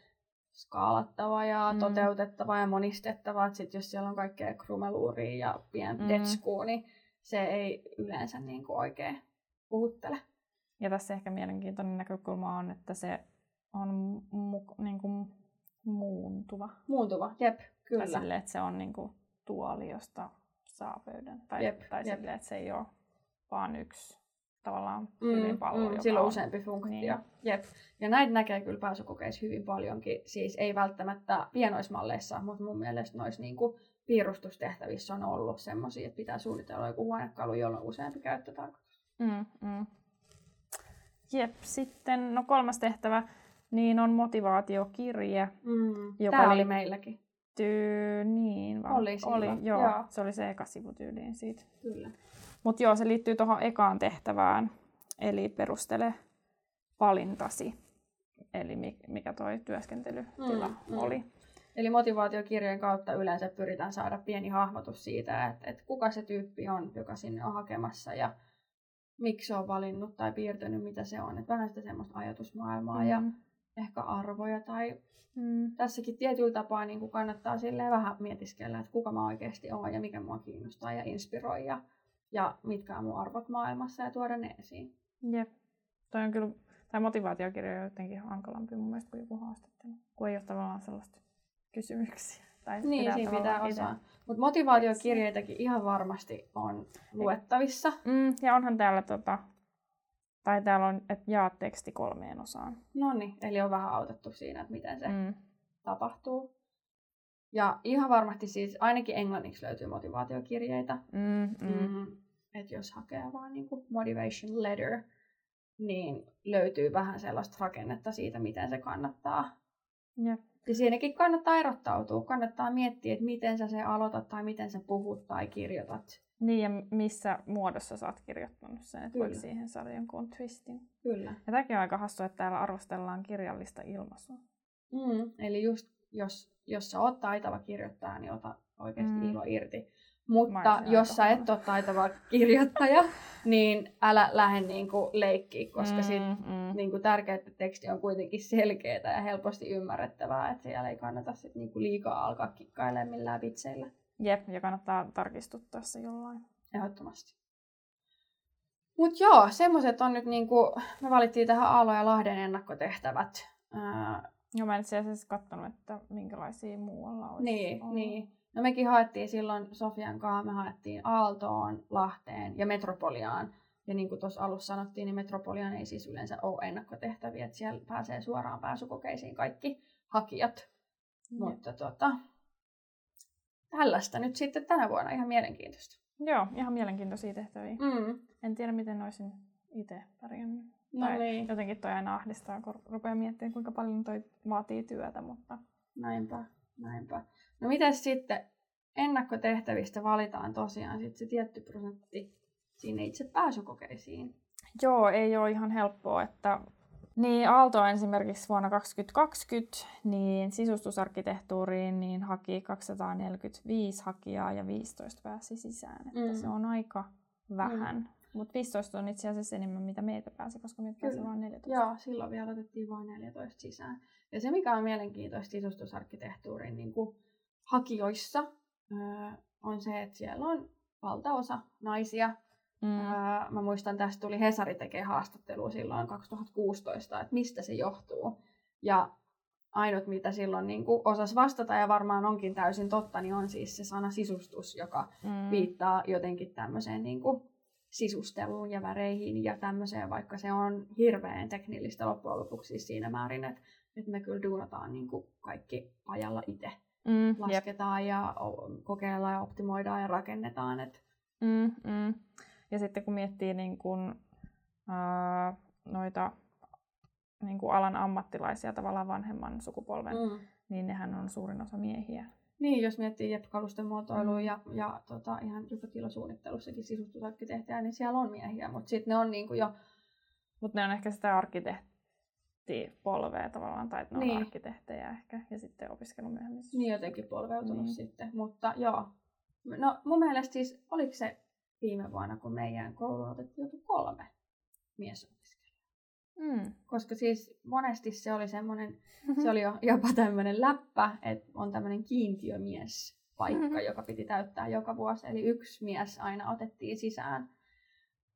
Speaker 1: skaalattava ja
Speaker 2: Mm.
Speaker 1: toteutettava ja monistettava. Et sit jos siellä on kaikkea krumeluuria ja pien
Speaker 2: Mm.
Speaker 1: niin se ei yleensä niinku oikein puhuttele.
Speaker 2: Ja tässä ehkä mielenkiintoinen näkökulma on, että se on mu- niin kuin muuntuva.
Speaker 1: Muuntuva, jep,
Speaker 2: Tai
Speaker 1: kyllä.
Speaker 2: silleen, että se on niin kuin tuoli, josta saa pöydän. Tai,
Speaker 1: Jep,
Speaker 2: tai
Speaker 1: jep.
Speaker 2: silleen, että se ei ole vaan yksi tavallaan
Speaker 1: Mm,
Speaker 2: pallo,
Speaker 1: mm, sillä on useampi funktio.
Speaker 2: Niin.
Speaker 1: Jep. Ja näitä näkee kyllä pääsykokeissa hyvin paljonkin. Siis ei välttämättä pienoismalleissa, mutta mun mielestä noissa niinku piirustustehtävissä on ollut semmoisia, että pitää suunnitella joku huonekalu, jolla on useampi käyttötarkoitus.
Speaker 2: Mm, mm. Jep, sitten no kolmas tehtävä, niin on motivaatiokirje.
Speaker 1: Mm.
Speaker 2: Joka
Speaker 1: Tämä oli
Speaker 2: oli-
Speaker 1: meilläkin,
Speaker 2: Tyy, niin vaan.
Speaker 1: Oli
Speaker 2: oli joo,
Speaker 1: joo.
Speaker 2: Se oli se eka sivutyyliin siitä.
Speaker 1: kyllä.
Speaker 2: Mutta joo, se liittyy tuohon ekaan tehtävään, eli perustele valintasi. Eli mi- mikä toi työskentelytila
Speaker 1: Mm, mm. Eli motivaatiokirjojen kautta yleensä pyritään saada pieni hahmotus siitä, että, että kuka se tyyppi on, joka sinne on hakemassa ja miksi se on valinnut tai piirtänyt, mitä se on. Että vähän sitä semmoista ajatusmaailmaa ja
Speaker 2: Mm.
Speaker 1: ehkä arvoja tai
Speaker 2: Mm.
Speaker 1: tässäkin tietyllä tapaa niin kuin kannattaa silleen vähän mietiskellä, että kuka mä oikeasti oon ja mikä mua kiinnostaa ja inspiroi ja, ja mitkä on mun arvot maailmassa ja tuoda ne esiin.
Speaker 2: Jep. Toi on kyllä, tai motivaatiokirja on jotenkin hankalampi mun mielestä kuin joku haastattelu. Kun ei ole tavallaan sellaista kysymyksiä. Tai
Speaker 1: Niin, siinä pitää osaa. Mutta motivaatiokirjeitakin ihan varmasti on luettavissa.
Speaker 2: Mm, ja onhan täällä tota, tai täällä on, että jaa teksti kolmeen osaan.
Speaker 1: No niin, eli on vähän autettu siinä, että miten se
Speaker 2: Mm.
Speaker 1: tapahtuu. Ja ihan varmasti siis ainakin englanniksi löytyy motivaatiokirjeitä.
Speaker 2: Mm, mm.
Speaker 1: Mm. Että jos hakee vaan niin motivation letter, niin löytyy vähän sellaista rakennetta siitä, miten se kannattaa.
Speaker 2: Jep.
Speaker 1: Ja siinäkin kannattaa erottautua. Kannattaa miettiä, että miten sä se aloitat tai miten sä puhut tai kirjoitat.
Speaker 2: Niin, ja missä muodossa sä oot kirjoittanut sen, että voiko siihen saada jonkun twistin.
Speaker 1: Kyllä.
Speaker 2: Ja tämäkin on aika hassua, että täällä arvostellaan kirjallista ilmaisua.
Speaker 1: Mm. Eli just jos, jos sä oot taitava kirjoittaja, niin ota oikeasti
Speaker 2: mm.
Speaker 1: ilo irti. Mutta jos sä et ole taitava kirjoittaja, [LAUGHS] niin älä lähde niinku leikkiä, koska
Speaker 2: mm,
Speaker 1: sit
Speaker 2: mm.
Speaker 1: niin kuin tärkeää, että teksti on kuitenkin selkeää ja helposti ymmärrettävää, että siellä ei kannata sit niin kuin liikaa alkaa kikkailemaan millään vitseillä.
Speaker 2: Jep, ja kannattaa tarkistuttaa se jollain.
Speaker 1: Ehdottomasti. Mutta joo, semmoiset on nyt niinku, me valittiin tähän Aalo ja Lahden ennakkotehtävät. Ää,
Speaker 2: Joo, mä en itse asiassa katsonut, että minkälaisia muualla olisi
Speaker 1: niin,
Speaker 2: ollut.
Speaker 1: niin. No mekin haettiin silloin Sofian kanssa, me haettiin Aaltoon, Lahteen ja Metropoliaan. Ja niin kuin tuossa alussa sanottiin, niin Metropoliaan ei siis yleensä ole ennakkotehtäviä, että siellä pääsee suoraan pääsykokeisiin kaikki hakijat.
Speaker 2: Jep.
Speaker 1: Mutta tota, tällaista nyt sitten tänä vuonna ihan mielenkiintoista.
Speaker 2: Joo, ihan mielenkiintoisia tehtäviä.
Speaker 1: Mm.
Speaker 2: En tiedä, miten olisin itse pärjännyt.
Speaker 1: No
Speaker 2: Tai
Speaker 1: niin,
Speaker 2: Jotenkin toi aina ahdistaa, kun rupeaa miettimään, kuinka paljon toi vaatii työtä, mutta
Speaker 1: näinpä, näinpä. No mitäs sitten ennakkotehtävistä valitaan tosiaan sitten se tietty prosentti sinne itse pääsykokeisiin.
Speaker 2: Joo, ei ole ihan helppoa, että niin Aalto esimerkiksi vuonna 2020 niin sisustusarkkitehtuuriin niin haki 245 hakijaa ja 15 pääsi sisään. Että
Speaker 1: Mm.
Speaker 2: se on aika vähän. Mm. Mutta 15 on itse asiassa enemmän, mitä meitä pääsi, koska meitä pääsi vain 14.
Speaker 1: Joo, silloin vielä otettiin vain 14 sisään. Ja se, mikä on mielenkiintoista sisustusarkkitehtuurin niin kuin hakijoissa, on se, että siellä on valtaosa naisia.
Speaker 2: Mm.
Speaker 1: Mä muistan, tästä tuli Hesari tekee haastattelua silloin 2016, että mistä se johtuu. Ja ainut, mitä silloin niin kuin osas vastata, ja varmaan onkin täysin totta, niin on siis se sana sisustus, joka
Speaker 2: Mm.
Speaker 1: viittaa jotenkin tämmöiseen niin kuin sisusteluun ja väreihin ja tämmöiseen, vaikka se on hirveän teknillistä loppujen lopuksi siis siinä määrin, että, että me kyllä duunataan niin kuin kaikki ajalla itse.
Speaker 2: Mm. Jep.
Speaker 1: Lasketaan ja o- kokeillaan ja optimoidaan ja rakennetaan. Et,
Speaker 2: Mm, mm. Ja sitten kun miettii niin kun ää, noita niin kuin alan ammattilaisia, tavallaan vanhemman sukupolven, mm. niin nehän on suurin osa miehiä.
Speaker 1: Niin, jos miettii jep kalusten muotoilua mm. ja, ja tota, ihan jopa tilasuunnittelussakin sisustusarkkitehtiä, niin siellä on miehiä, mutta sitten ne on niinku jo...
Speaker 2: Mutta ne on ehkä sitä arkkitehtipolvea tavallaan, tai että ne niin. on arkkitehtejä ehkä, ja sitten opiskelu myöhemmin.
Speaker 1: Niin jotenkin polveutunut niin. sitten, mutta joo. No mun mielestä siis, oliko se viime vuonna, kun meidän kouluun otettiin joku kolme miesopiskelijaa? Mm. Koska siis monesti se oli semmoinen, se oli jo, jopa tämmöinen läppä, että on tämmöinen kiintiömies paikka, mm-hmm. joka piti täyttää joka vuosi. Eli yksi mies aina otettiin sisään.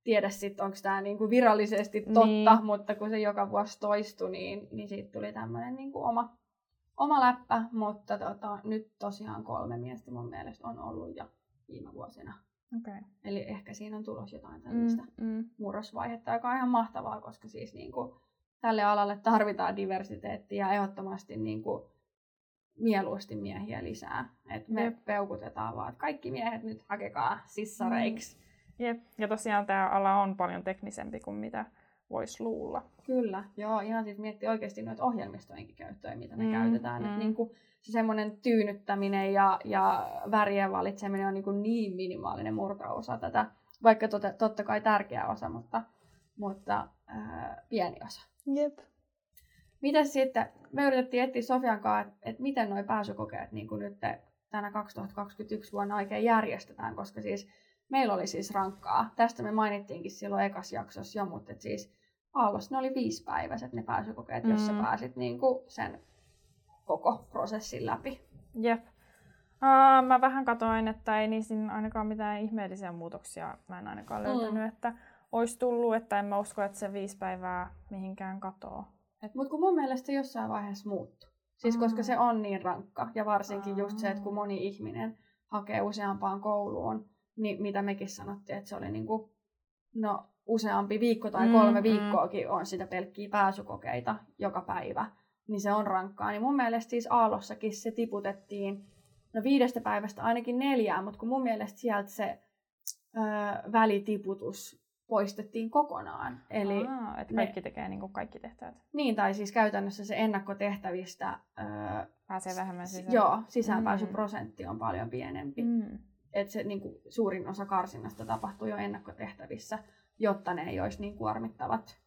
Speaker 1: Tiedä sitten, onko tämä niinku virallisesti totta, niin. mutta kun se joka vuosi toistui, niin, niin siitä tuli tämmöinen niinku oma, oma läppä. Mutta tota, nyt tosiaan kolme miestä mun mielestä on ollut jo viime vuosina.
Speaker 2: Okay.
Speaker 1: Eli ehkä siinä on tulos jotain tällaista mm, mm. murrosvaihetta, joka on ihan mahtavaa, koska siis niin kuin, tälle alalle tarvitaan diversiteettiä ja ehdottomasti niin kuin, mieluusti miehiä lisää. Et me Jep. peukutetaan vaan, että kaikki miehet nyt hakekaa sissareiksi. Mm.
Speaker 2: Jep. Ja tosiaan tämä ala on paljon teknisempi kuin mitä voisi luulla.
Speaker 1: Kyllä, joo. Ihan siis miettii oikeasti noita ohjelmistojenkin käyttöä, mitä me mm, käytetään. Mm. Et niin kuin, se semmoinen tyynyttäminen ja, ja värien valitseminen on niin, kuin niin minimaalinen murto-osa tätä, vaikka totta, totta kai tärkeä osa, mutta, mutta ää, pieni osa.
Speaker 2: Jep.
Speaker 1: Mitäs sitten, me yritettiin etsiä Sofian kanssa, että, että miten nuo pääsykokeet niin kuin nyt tänä 2021 vuonna oikein järjestetään, koska siis meillä oli siis rankkaa. Tästä me mainittiinkin silloin ekas jaksossa jo, mutta et siis Aallossa ne oli viisipäiväiset ne pääsykokeet, mm. jossa pääsit niin kuin sen koko prosessin läpi.
Speaker 2: Jep. Uh, mä vähän katoin, että ei niissä ainakaan mitään ihmeellisiä muutoksia mä en ainakaan mm. löytänyt, mm. että olisi tullut, että en mä usko, että se viisi päivää mihinkään katoo.
Speaker 1: Et... Mutta kun mun mielestä jossain vaiheessa muuttuu. Siis mm. koska se on niin rankka ja varsinkin mm. just se, että kun moni ihminen hakee useampaan kouluun, niin mitä mekin sanottiin, että se oli niinku, no useampi viikko tai kolme mm, viikkoakin on sitä pelkkiä pääsykokeita joka päivä niin se on rankkaa. Niin mun mielestä siis Aallossakin se tiputettiin no viidestä päivästä ainakin neljään, mutta kun mun mielestä sieltä se ö, välitiputus poistettiin kokonaan.
Speaker 2: Eli Aa, että kaikki ne, tekee niin kuin kaikki tehtävät.
Speaker 1: Niin, tai siis käytännössä se ennakkotehtävistä...
Speaker 2: Ö, Pääsee vähemmän sisään.
Speaker 1: Joo, sisäänpääsyprosentti mm. on paljon pienempi. Mm. Että se niin kuin, suurin osa karsinnasta tapahtuu jo ennakkotehtävissä, jotta ne ei olisi niin kuormittavat.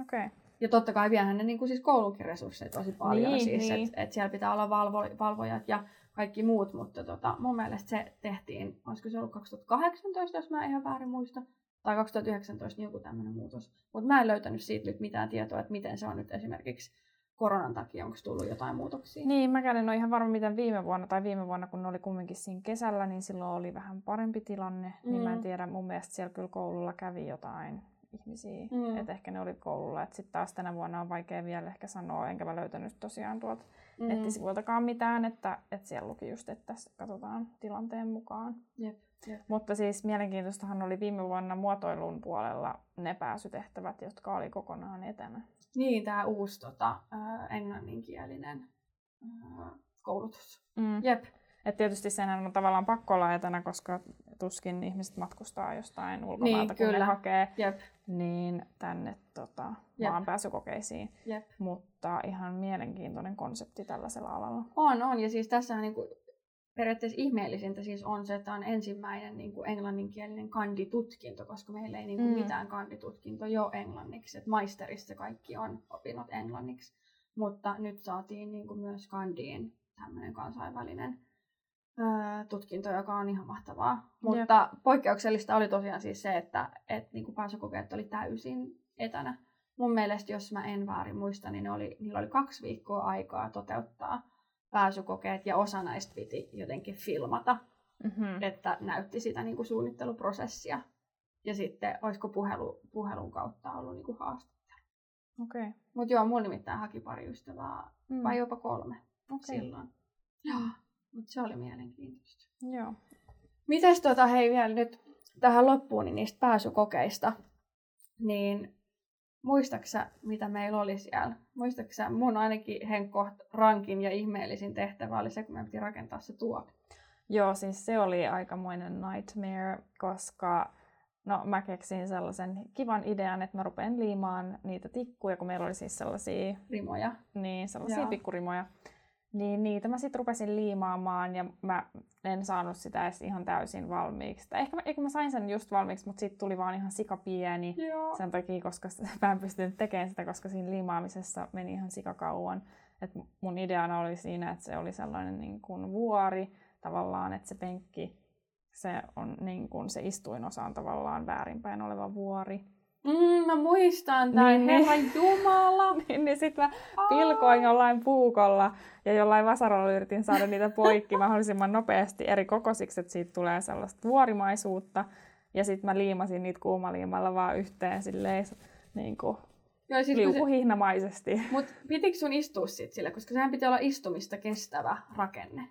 Speaker 2: Okei. Okay.
Speaker 1: Ja totta kai viehän ne niin kuin siis koulunkin resursseja tosi paljon niin, siis, niin. että et siellä pitää olla valvo, valvojat ja kaikki muut, mutta tota, mun mielestä se tehtiin, olisiko se ollut 2018, jos mä ihan väärin muista, tai 2019 niin joku tämmöinen muutos. Mutta mä en löytänyt siitä nyt mitään tietoa, että miten se on nyt esimerkiksi koronan takia, onko tullut jotain muutoksia?
Speaker 2: Niin, mä en ole ihan varma, miten viime vuonna, tai viime vuonna, kun ne oli kumminkin siinä kesällä, niin silloin oli vähän parempi tilanne, mm. niin mä en mm. tiedä, mun mielestä siellä kyllä koululla kävi jotain ihmisiä. Mm. Että ehkä ne oli koululla. Sitten taas tänä vuonna on vaikea vielä ehkä sanoa, enkä mä löytänyt tosiaan tuolta mm. nettisivuiltakaan mitään, että, että siellä luki just, että katsotaan tilanteen mukaan.
Speaker 1: Jep, jep.
Speaker 2: Mutta siis mielenkiintoistahan oli viime vuonna muotoilun puolella ne pääsytehtävät, jotka oli kokonaan etänä.
Speaker 1: Niin, tämä uusi tota, englanninkielinen koulutus.
Speaker 2: Mm. Jep. Et tietysti sen on tavallaan pakko olla etänä, koska tuskin ihmiset matkustaa jostain ulkomailta, niin, kun kyllä. ne hakee Jep. niin tänne tota, maan pääsykokeisiin. Jep. Mutta ihan mielenkiintoinen konsepti tällaisella alalla.
Speaker 1: On, on. Ja siis tässä niinku, periaatteessa ihmeellisintä siis on se, että on ensimmäinen niin kuin englanninkielinen kanditutkinto, koska meillä ei niin kuin mm. mitään kanditutkinto jo englanniksi. Et maisterissa kaikki on opinnot englanniksi. Mutta nyt saatiin niin kuin myös kandiin tämmöinen kansainvälinen tutkinto, joka on ihan mahtavaa. Mutta Jep. poikkeuksellista oli tosiaan siis se, että et, niin pääsykokeet oli täysin etänä. Mun mielestä, jos mä en väärin muista, niin ne oli, niillä oli kaksi viikkoa aikaa toteuttaa pääsykokeet ja osa näistä piti jotenkin filmata, mm-hmm. että näytti sitä niin kuin suunnitteluprosessia. Ja sitten olisiko puhelu, puhelun kautta ollut niin kuin haastattelu.
Speaker 2: Okay.
Speaker 1: Mutta joo, mulla nimittäin haki pari ystävää, mm. vai jopa kolme okay. silloin. Joo. Mutta se oli mielenkiintoista.
Speaker 2: Joo.
Speaker 1: Mites tota, hei vielä nyt tähän loppuun niin niistä pääsykokeista, niin muistaksä, mitä meillä oli siellä? Muistaksä, mun ainakin Henkko rankin ja ihmeellisin tehtävä oli se, kun me piti rakentaa se tuo.
Speaker 2: Joo, siis se oli aikamoinen nightmare, koska No mä keksin sellaisen kivan idean, että mä rupean liimaan niitä tikkuja, kun meillä oli siis sellaisia,
Speaker 1: Rimoja.
Speaker 2: niin, sellaisia
Speaker 1: Joo.
Speaker 2: pikkurimoja. Niin niitä mä sitten rupesin liimaamaan ja mä en saanut sitä edes ihan täysin valmiiksi. Tai ehkä mä, ehkä mä sain sen just valmiiksi, mutta sitten tuli vaan ihan sika pieni
Speaker 1: Joo.
Speaker 2: sen takia, koska [LAUGHS] mä en pystynyt tekemään sitä, koska siinä liimaamisessa meni ihan sikakauan. Et mun ideana oli siinä, että se oli sellainen niin kuin vuori tavallaan, että se penkki, se on niin kuin se istuinosa on tavallaan väärinpäin oleva vuori.
Speaker 1: Mm, mä muistan tämän,
Speaker 2: Niin, niin.
Speaker 1: herran jumala. [LAUGHS]
Speaker 2: niin, niin sitten mä pilkoin jollain puukolla ja jollain vasaralla yritin saada niitä poikki mahdollisimman nopeasti eri kokoisiksi, että siitä tulee sellaista vuorimaisuutta. Ja sitten mä liimasin niitä kuumaliimalla vaan yhteen silleen niin kuin
Speaker 1: Joo, siis kun se,
Speaker 2: liukuhihnamaisesti.
Speaker 1: mut pitikö sun istua sit sille, koska sehän piti olla istumista kestävä rakenne.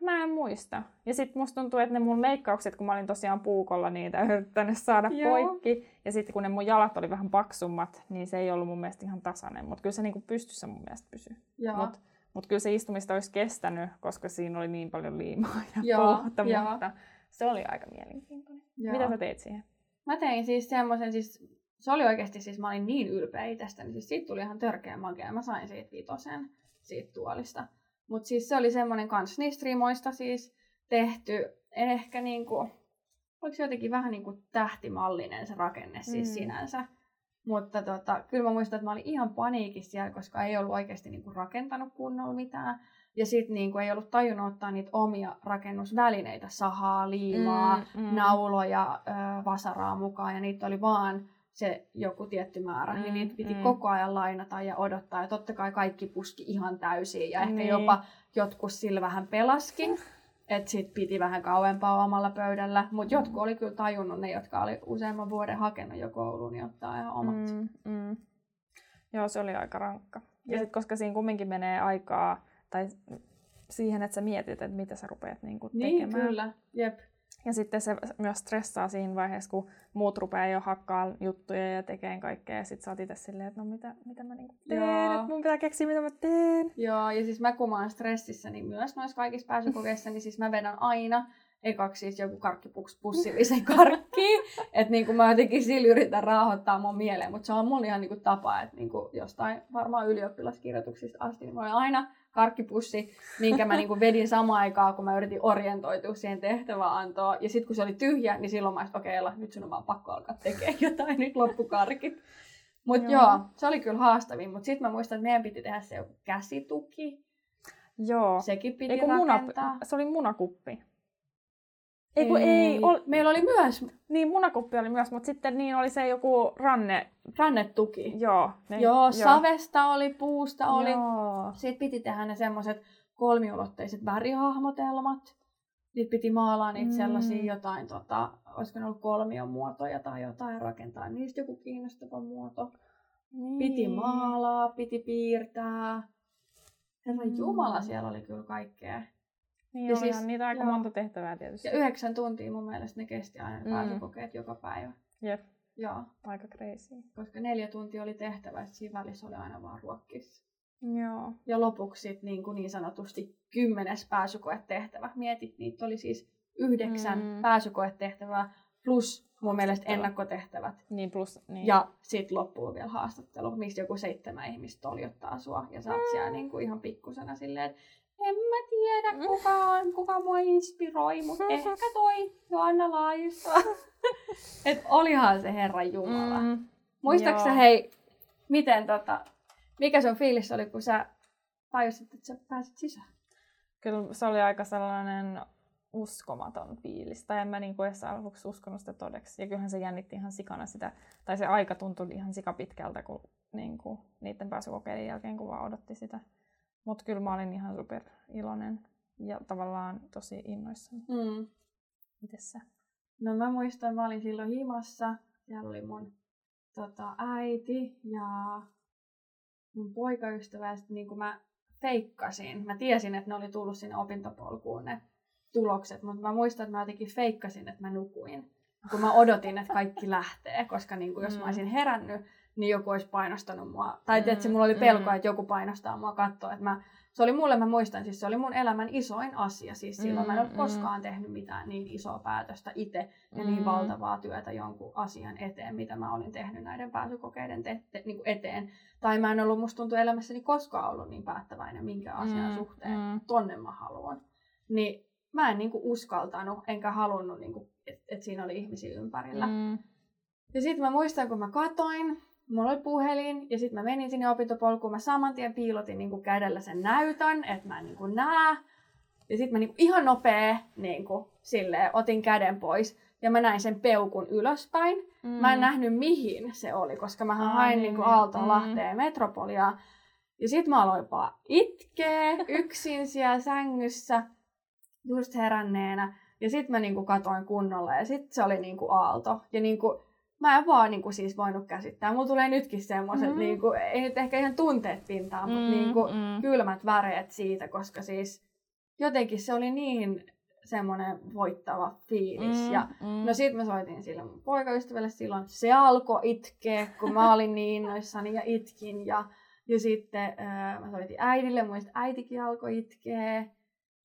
Speaker 2: Mä en muista. Ja sitten musta tuntuu, että ne mun leikkaukset, kun mä olin tosiaan puukolla niitä [LAUGHS] yrittänyt saada
Speaker 1: Joo.
Speaker 2: poikki, ja sitten kun ne mun jalat oli vähän paksummat, niin se ei ollut mun mielestä ihan tasainen. Mutta kyllä se niinku pystyssä mun mielestä pysyi.
Speaker 1: Joo.
Speaker 2: Mutta mut kyllä se istumista olisi kestänyt, koska siinä oli niin paljon liimaa ja
Speaker 1: Joo,
Speaker 2: pouta,
Speaker 1: joo.
Speaker 2: mutta se oli aika mielenkiintoinen.
Speaker 1: Joo.
Speaker 2: Mitä sä teit siihen?
Speaker 1: Mä tein siis semmoisen, siis se oli oikeasti, siis mä olin niin ylpeä itsestäni, siis siitä tuli ihan törkeä magia. Mä sain siitä vitosen siitä tuolista. Mutta siis se oli semmoinen kans niistä rimoista siis tehty, ehkä niinku, oliko se jotenkin vähän niinku tähtimallinen se rakenne siis
Speaker 2: Mm.
Speaker 1: sinänsä. Mutta tota, kyllä mä muistan, että mä olin ihan paniikissa siellä, koska ei ollut oikeasti niinku rakentanut kunnolla mitään. Ja sitten niinku ei ollut tajunnut ottaa niitä omia rakennusvälineitä, sahaa, liimaa,
Speaker 2: Mm, mm.
Speaker 1: nauloja, ö, vasaraa mukaan ja niitä oli vaan se joku tietty määrä, mm, niin niitä piti
Speaker 2: mm.
Speaker 1: koko ajan lainata ja odottaa. Ja totta kai kaikki puski ihan täysin ja ehkä
Speaker 2: Niin.
Speaker 1: jopa jotkut sillä vähän pelaskin. Että sit piti vähän kauempaa omalla pöydällä. Mutta jotkut oli kyllä tajunnut, ne jotka oli useamman vuoden hakenut jo kouluun, niin ottaa ihan omat. Mm.
Speaker 2: Mm. Joo, se oli aika rankka. Ja
Speaker 1: Jep.
Speaker 2: sit, koska siinä kumminkin menee aikaa, tai siihen, että sä mietit, että mitä sä rupeat niinku
Speaker 1: Niin,
Speaker 2: tekemään.
Speaker 1: kyllä. Jep.
Speaker 2: Ja sitten se myös stressaa siinä vaiheessa, kun muut rupeaa jo hakkaa juttuja ja tekemään kaikkea. Ja sitten sä oot itse silleen, että no mitä, mitä mä niinku teen, että mun pitää keksiä, mitä mä teen.
Speaker 1: Joo, ja siis mä kun mä oon stressissä, niin myös noissa kaikissa pääsykokeissa, niin siis mä vedän aina ekaksi siis joku karkkipuks pussillisen [LAUGHS] karkkiin. että niin mä jotenkin sillä yritän rauhoittaa mun mieleen, mutta se on mun ihan niin tapa, että niin jostain varmaan ylioppilaskirjoituksista asti, niin mulla oli aina karkkipussi, minkä mä niin vedin samaan aikaan, kun mä yritin orientoitua siihen tehtävään antoon. Ja sitten kun se oli tyhjä, niin silloin mä okei, okay, nyt sun on vaan pakko alkaa tekemään [LAUGHS] jotain, nyt loppukarkit. Mutta
Speaker 2: Joo.
Speaker 1: joo. se oli kyllä haastavin. Mutta sitten mä muistan, että meidän piti tehdä se joku käsituki.
Speaker 2: Joo.
Speaker 1: Sekin piti
Speaker 2: Ei, kun muna,
Speaker 1: rakentaa.
Speaker 2: se oli munakuppi. Ei, kun ei, ol,
Speaker 1: Meillä oli myös
Speaker 2: niin munakuppi oli myös, mutta sitten niin oli se joku ranne.
Speaker 1: rannetuki.
Speaker 2: Joo. Ne,
Speaker 1: Joo, savesta oli, puusta oli.
Speaker 2: Joo.
Speaker 1: Sitten piti tehdä ne semmoiset kolmiulotteiset värihahmotelmat. Niitä piti maalaa niitä
Speaker 2: Mm.
Speaker 1: mm. sellaisia jotain, tota, olisiko ne ollut kolmion muotoja tai jotain, rakentaa niistä joku kiinnostava muoto.
Speaker 2: Niin.
Speaker 1: Piti maalaa, piti piirtää. Herra
Speaker 2: Mm.
Speaker 1: Jumala, siellä oli kyllä kaikkea.
Speaker 2: Niin
Speaker 1: Ja
Speaker 2: olihan
Speaker 1: siis-
Speaker 2: niitä aika
Speaker 1: joo.
Speaker 2: monta tehtävää tietysti.
Speaker 1: Ja yhdeksän tuntia mun mielestä ne kesti aina
Speaker 2: Mm.
Speaker 1: mm. pääsykokeet joka päivä.
Speaker 2: Jep,
Speaker 1: Joo,
Speaker 2: aika crazy.
Speaker 1: koska neljä tuntia oli tehtävä, ja siinä välissä oli aina vaan ruokkis.
Speaker 2: Joo.
Speaker 1: Ja lopuksi sit niin, kuin niin sanotusti kymmenes pääsykoetehtävä. Mietit, niitä oli siis yhdeksän
Speaker 2: Mm.
Speaker 1: mm. pääsykoetehtävää plus mun mielestä ennakkotehtävät.
Speaker 2: Niin plus, niin.
Speaker 1: Ja sitten loppuu vielä haastattelu, missä joku seitsemän ihmistä toljottaa sua. Ja sä oot siellä niin kuin ihan pikkusena silleen, että en mä tiedä kuka on, kuka mua inspiroi, mutta [LAUGHS] ehkä toi Joanna Laajusto. [LAUGHS] Et olihan se Herran Jumala. Mm.
Speaker 2: Mm,
Speaker 1: Muistaaksä hei, miten tota, mikä sun fiilis oli, kun sä tajusit, että sä pääsit sisään?
Speaker 2: kyllä se oli aika sellainen uskomaton fiilis. Tai en mä niinku edes aluksi uskonut sitä todeksi. Ja kyllähän se jännitti ihan sikana sitä, tai se aika tuntui ihan sikapitkältä kun, niinku, niiden pääsykokeiden jälkeen, kun vaan odotti sitä. Mutta kyllä mä olin ihan super iloinen ja tavallaan tosi innoissani
Speaker 1: Mm.
Speaker 2: itsessä.
Speaker 1: No mä muistan, mä olin silloin himassa. Siellä oli mun tota, äiti ja mun poikaystävä. Ja sit niin kuin mä feikkasin. Mä tiesin, että ne oli tullut sinne opintopolkuun ne tulokset. Mutta mä muistan, että mä jotenkin feikkasin, että mä nukuin. Kun mä odotin, että kaikki lähtee. Koska niin kuin, jos
Speaker 2: Mm.
Speaker 1: mä olisin herännyt, niin joku olisi painostanut mua. Tai
Speaker 2: Mm,
Speaker 1: mm. että mulla oli pelko,
Speaker 2: mm.
Speaker 1: että joku painostaa mua katsoa, että mä se oli mulle, mä muistan, siis se oli mun elämän isoin asia. Siis silloin mm, mä en ole
Speaker 2: Mm,
Speaker 1: koskaan tehnyt mitään niin isoa päätöstä itse ja
Speaker 2: Mm.
Speaker 1: niin valtavaa työtä jonkun asian eteen, mitä mä olin tehnyt näiden pääsykokeiden te- te- niin eteen. Tai mä en ollut, musta tuntuu elämässäni koskaan ollut niin päättäväinen minkä asian
Speaker 2: Mm,
Speaker 1: suhteen.
Speaker 2: mm.
Speaker 1: Tonne mä haluan. Niin mä en niin kuin uskaltanut, enkä halunnut, niin että et siinä oli ihmisiä ympärillä.
Speaker 2: Mm.
Speaker 1: Ja sitten mä muistan, kun mä katoin, mulla oli puhelin, ja sitten mä menin sinne opintopolkuun, mä saman tien piilotin niin kuin kädellä sen näytön, että mä en niin kuin näe. Ja sitten mä niin kuin ihan nopea niin kuin, silleen, otin käden pois, ja mä näin sen peukun ylöspäin.
Speaker 2: Mm.
Speaker 1: Mä en nähnyt mihin se oli, koska mä hain
Speaker 2: niin,
Speaker 1: niin, niin
Speaker 2: niin.
Speaker 1: Aaltoa,
Speaker 2: Mm.
Speaker 1: Lahteen, Metropoliaa. Ja sit mä aloin vaan itkeä yksin siellä sängyssä, just heränneenä. Ja sit mä niinku katoin kunnolla ja sit se oli niinku aalto. Ja niinku, mä en vaan niinku siis voinut käsittää. Mulla tulee nytkin semmoset,
Speaker 2: Mm.
Speaker 1: mm. niinku, ei nyt ehkä ihan tunteet pintaan, mutta
Speaker 2: Mm,
Speaker 1: niinku
Speaker 2: mm.
Speaker 1: kylmät väreet siitä, koska siis jotenkin se oli niin semmoinen voittava fiilis.
Speaker 2: Mm,
Speaker 1: Ja
Speaker 2: mm.
Speaker 1: No sit mä soitin sille mun poikaystävälle silloin. Se alkoi itkeä, kun mä olin niin innoissani ja itkin. Ja, ja sitten ää, mä soitin äidille, mun äitikin alkoi itkeä.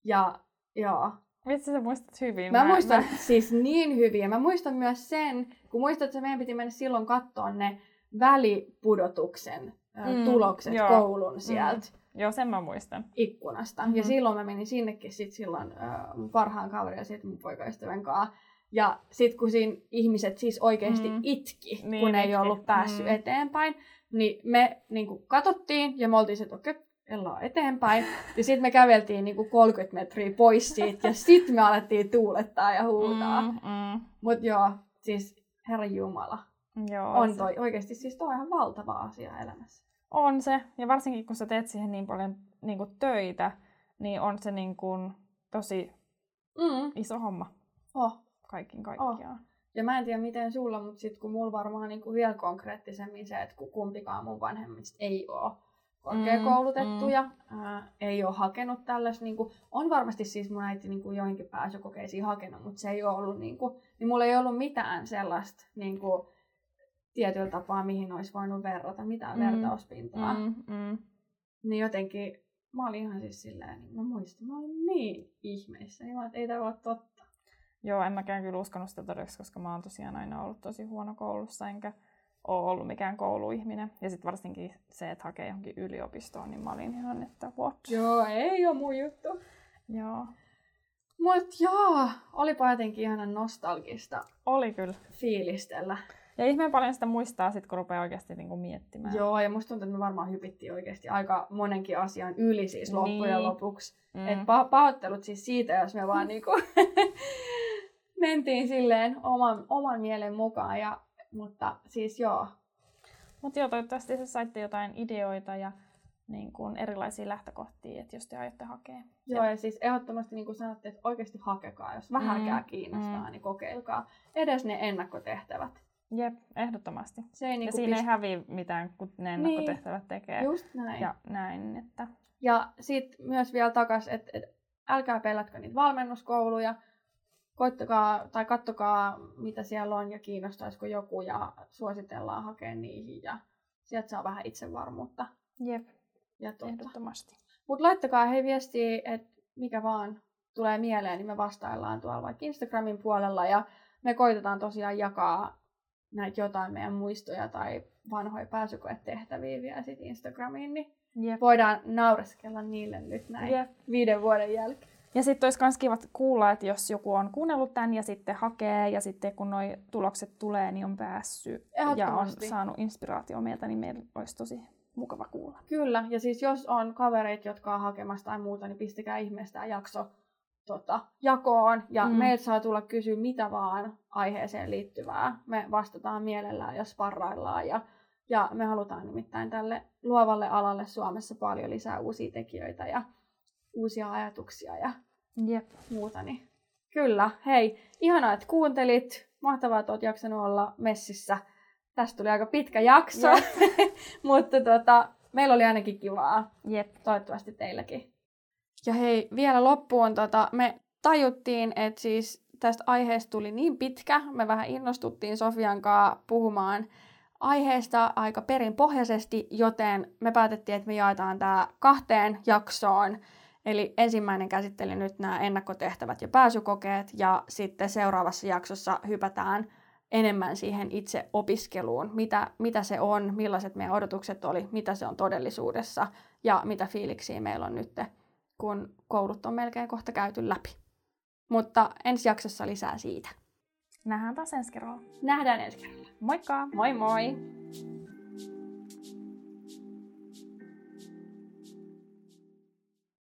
Speaker 1: Ja joo.
Speaker 2: Vitsi, sä muistat hyvin.
Speaker 1: Mä, muistan siis niin hyvin. Ja mä muistan myös sen, kun muistat, että meidän piti mennä silloin katsoa ne välipudotuksen
Speaker 2: Mm,
Speaker 1: tulokset
Speaker 2: joo.
Speaker 1: koulun sieltä
Speaker 2: Joo, sen mä muistan.
Speaker 1: ikkunasta.
Speaker 2: Mhm.
Speaker 1: Ja silloin mä menin sinnekin sit silloin äh, mun parhaan kaverin ja sit mun poikaystävän kanssa. Ja sit kun siinä ihmiset siis oikeasti
Speaker 2: Mm.
Speaker 1: itki,
Speaker 2: Niin,
Speaker 1: kun ei
Speaker 2: itki.
Speaker 1: ollut päässyt
Speaker 2: Mm.
Speaker 1: eteenpäin, niin me niin kuin, katsottiin ja me oltiin että okei, ellaan eteenpäin. Ja sitten me käveltiin niin kuin 30 metriä pois siitä ja sitten me alettiin tuulettaa ja huutaa. Mm.
Speaker 2: Mm, mm.
Speaker 1: Mut joo, siis Herra Jumala,
Speaker 2: Joo,
Speaker 1: on
Speaker 2: se-
Speaker 1: toi oikeasti siis toi on ihan valtava asia elämässä.
Speaker 2: On se, ja varsinkin kun sä teet siihen niin paljon niin kuin töitä, niin on se niin kuin tosi
Speaker 1: Mm.
Speaker 2: iso homma
Speaker 1: Oh.
Speaker 2: kaikin kaikkiaan.
Speaker 1: Ja mä en tiedä miten sulla, mutta sit kun mulla varmaan niinku vielä konkreettisemmin se, että kun kumpikaan mun vanhemmista ei ole korkeakoulutettuja, mm, ää, ei ole hakenut tällaista, niinku, on varmasti siis mun äiti niinku joihinkin pääsykokeisiin hakenut, mutta se ei ole ollut, niinku, niin mulla ei ollut mitään sellaista niinku, tietyllä tapaa, mihin olisi voinut verrata, mitään
Speaker 2: Mm,
Speaker 1: mm, vertauspintaa. Mm.
Speaker 2: Mm, mm.
Speaker 1: Niin jotenkin mä olin ihan siis silleen, niin mä muistin, mä olin niin ihmeissä, niin mä, että ei tämä ole totta.
Speaker 2: Joo, en mäkään kyllä uskonut sitä todeksi, koska mä oon tosiaan aina ollut tosi huono koulussa, enkä ole ollut mikään kouluihminen. Ja sitten varsinkin se, että hakee johonkin yliopistoon, niin mä olin ihan, että what?
Speaker 1: Joo, ei ole mun juttu.
Speaker 2: Joo.
Speaker 1: Mut joo, olipa jotenkin ihana nostalgista
Speaker 2: Oli kyllä.
Speaker 1: fiilistellä.
Speaker 2: Ja ihmeen paljon sitä muistaa sit, kun rupeaa oikeasti niinku miettimään.
Speaker 1: Joo, ja musta tuntuu, että me varmaan hypittiin oikeasti aika monenkin asian yli siis loppujen
Speaker 2: Niin.
Speaker 1: lopuksi.
Speaker 2: Mm.
Speaker 1: Et pa- pahoittelut siis siitä, jos me vaan [LAUGHS] niinku [LAUGHS] mentiin silleen oman, oman mielen mukaan. Ja, mutta siis joo,
Speaker 2: Mutta joo, toivottavasti sä saitte jotain ideoita ja niin kuin erilaisia lähtökohtia, että jos te aiotte hakea.
Speaker 1: Joo, ja siis ehdottomasti niin kuin sanottiin, että oikeasti hakekaa. Jos vähänkään
Speaker 2: Mm,
Speaker 1: kiinnostaa,
Speaker 2: mm.
Speaker 1: niin kokeilkaa. Edes ne ennakkotehtävät.
Speaker 2: Jep, ehdottomasti.
Speaker 1: Se ei
Speaker 2: Ja
Speaker 1: niinku
Speaker 2: siinä ei
Speaker 1: pist-
Speaker 2: häviä mitään, kun ne
Speaker 1: Niin.
Speaker 2: ennakkotehtävät tekee.
Speaker 1: Just näin.
Speaker 2: Ja näin, että
Speaker 1: Ja sitten myös vielä takas, että et, älkää pelätkö niitä valmennuskouluja. Koittakaa tai kattokaa, mitä siellä on ja kiinnostaisiko joku ja suositellaan hakea niihin ja sieltä saa vähän itsevarmuutta.
Speaker 2: jep,
Speaker 1: Ja tuota.
Speaker 2: ehdottomasti.
Speaker 1: Mutta laittakaa hei viestiä, että mikä vaan tulee mieleen, niin me vastaillaan tuolla vaikka Instagramin puolella ja me koitetaan tosiaan jakaa näitä jotain meidän muistoja tai vanhoja pääsykoetehtäviä vielä sit Instagramiin, niin
Speaker 2: Jep.
Speaker 1: voidaan naureskella niille nyt näin
Speaker 2: Jep.
Speaker 1: viiden vuoden jälkeen.
Speaker 2: Ja sitten olisi myös kiva kuulla, että jos joku on kuunnellut tämän ja sitten hakee ja sitten kun nuo tulokset tulee, niin on päässyt ja on saanut inspiraatio meiltä, niin meillä olisi tosi mukava kuulla.
Speaker 1: Kyllä, ja siis jos on kavereita, jotka on hakemassa tai muuta, niin pistäkää ihmeestä tämä jakso tota, jakoon. Ja mm. meiltä saa tulla kysyä mitä vaan aiheeseen liittyvää. Me vastataan mielellään ja sparraillaan. Ja, ja me halutaan nimittäin tälle luovalle alalle Suomessa paljon lisää uusia tekijöitä ja uusia ajatuksia ja
Speaker 2: Jep.
Speaker 1: muuta. Niin kyllä, hei, ihanaa, että kuuntelit. Mahtavaa, että olet jaksanut olla messissä. Tästä tuli aika pitkä jakso, [LAUGHS] mutta tota, meillä oli ainakin kivaa.
Speaker 2: Jep.
Speaker 1: Toivottavasti teilläkin. Ja hei, vielä loppuun, tota, me tajuttiin, että siis tästä aiheesta tuli niin pitkä, me vähän innostuttiin Sofian kanssa puhumaan aiheesta aika perinpohjaisesti, joten me päätettiin, että me jaetaan tämä kahteen jaksoon. Eli ensimmäinen käsitteli nyt nämä ennakkotehtävät ja pääsykokeet, ja sitten seuraavassa jaksossa hypätään enemmän siihen itse opiskeluun, mitä, mitä se on, millaiset meidän odotukset oli, mitä se on todellisuudessa ja mitä fiiliksiä meillä on nyt, kun koulut on melkein kohta käyty läpi. Mutta ensi jaksossa lisää siitä.
Speaker 2: Nähdään taas ensi kerralla.
Speaker 1: Nähdään ensi kerralla.
Speaker 2: Moikka!
Speaker 1: Moi moi!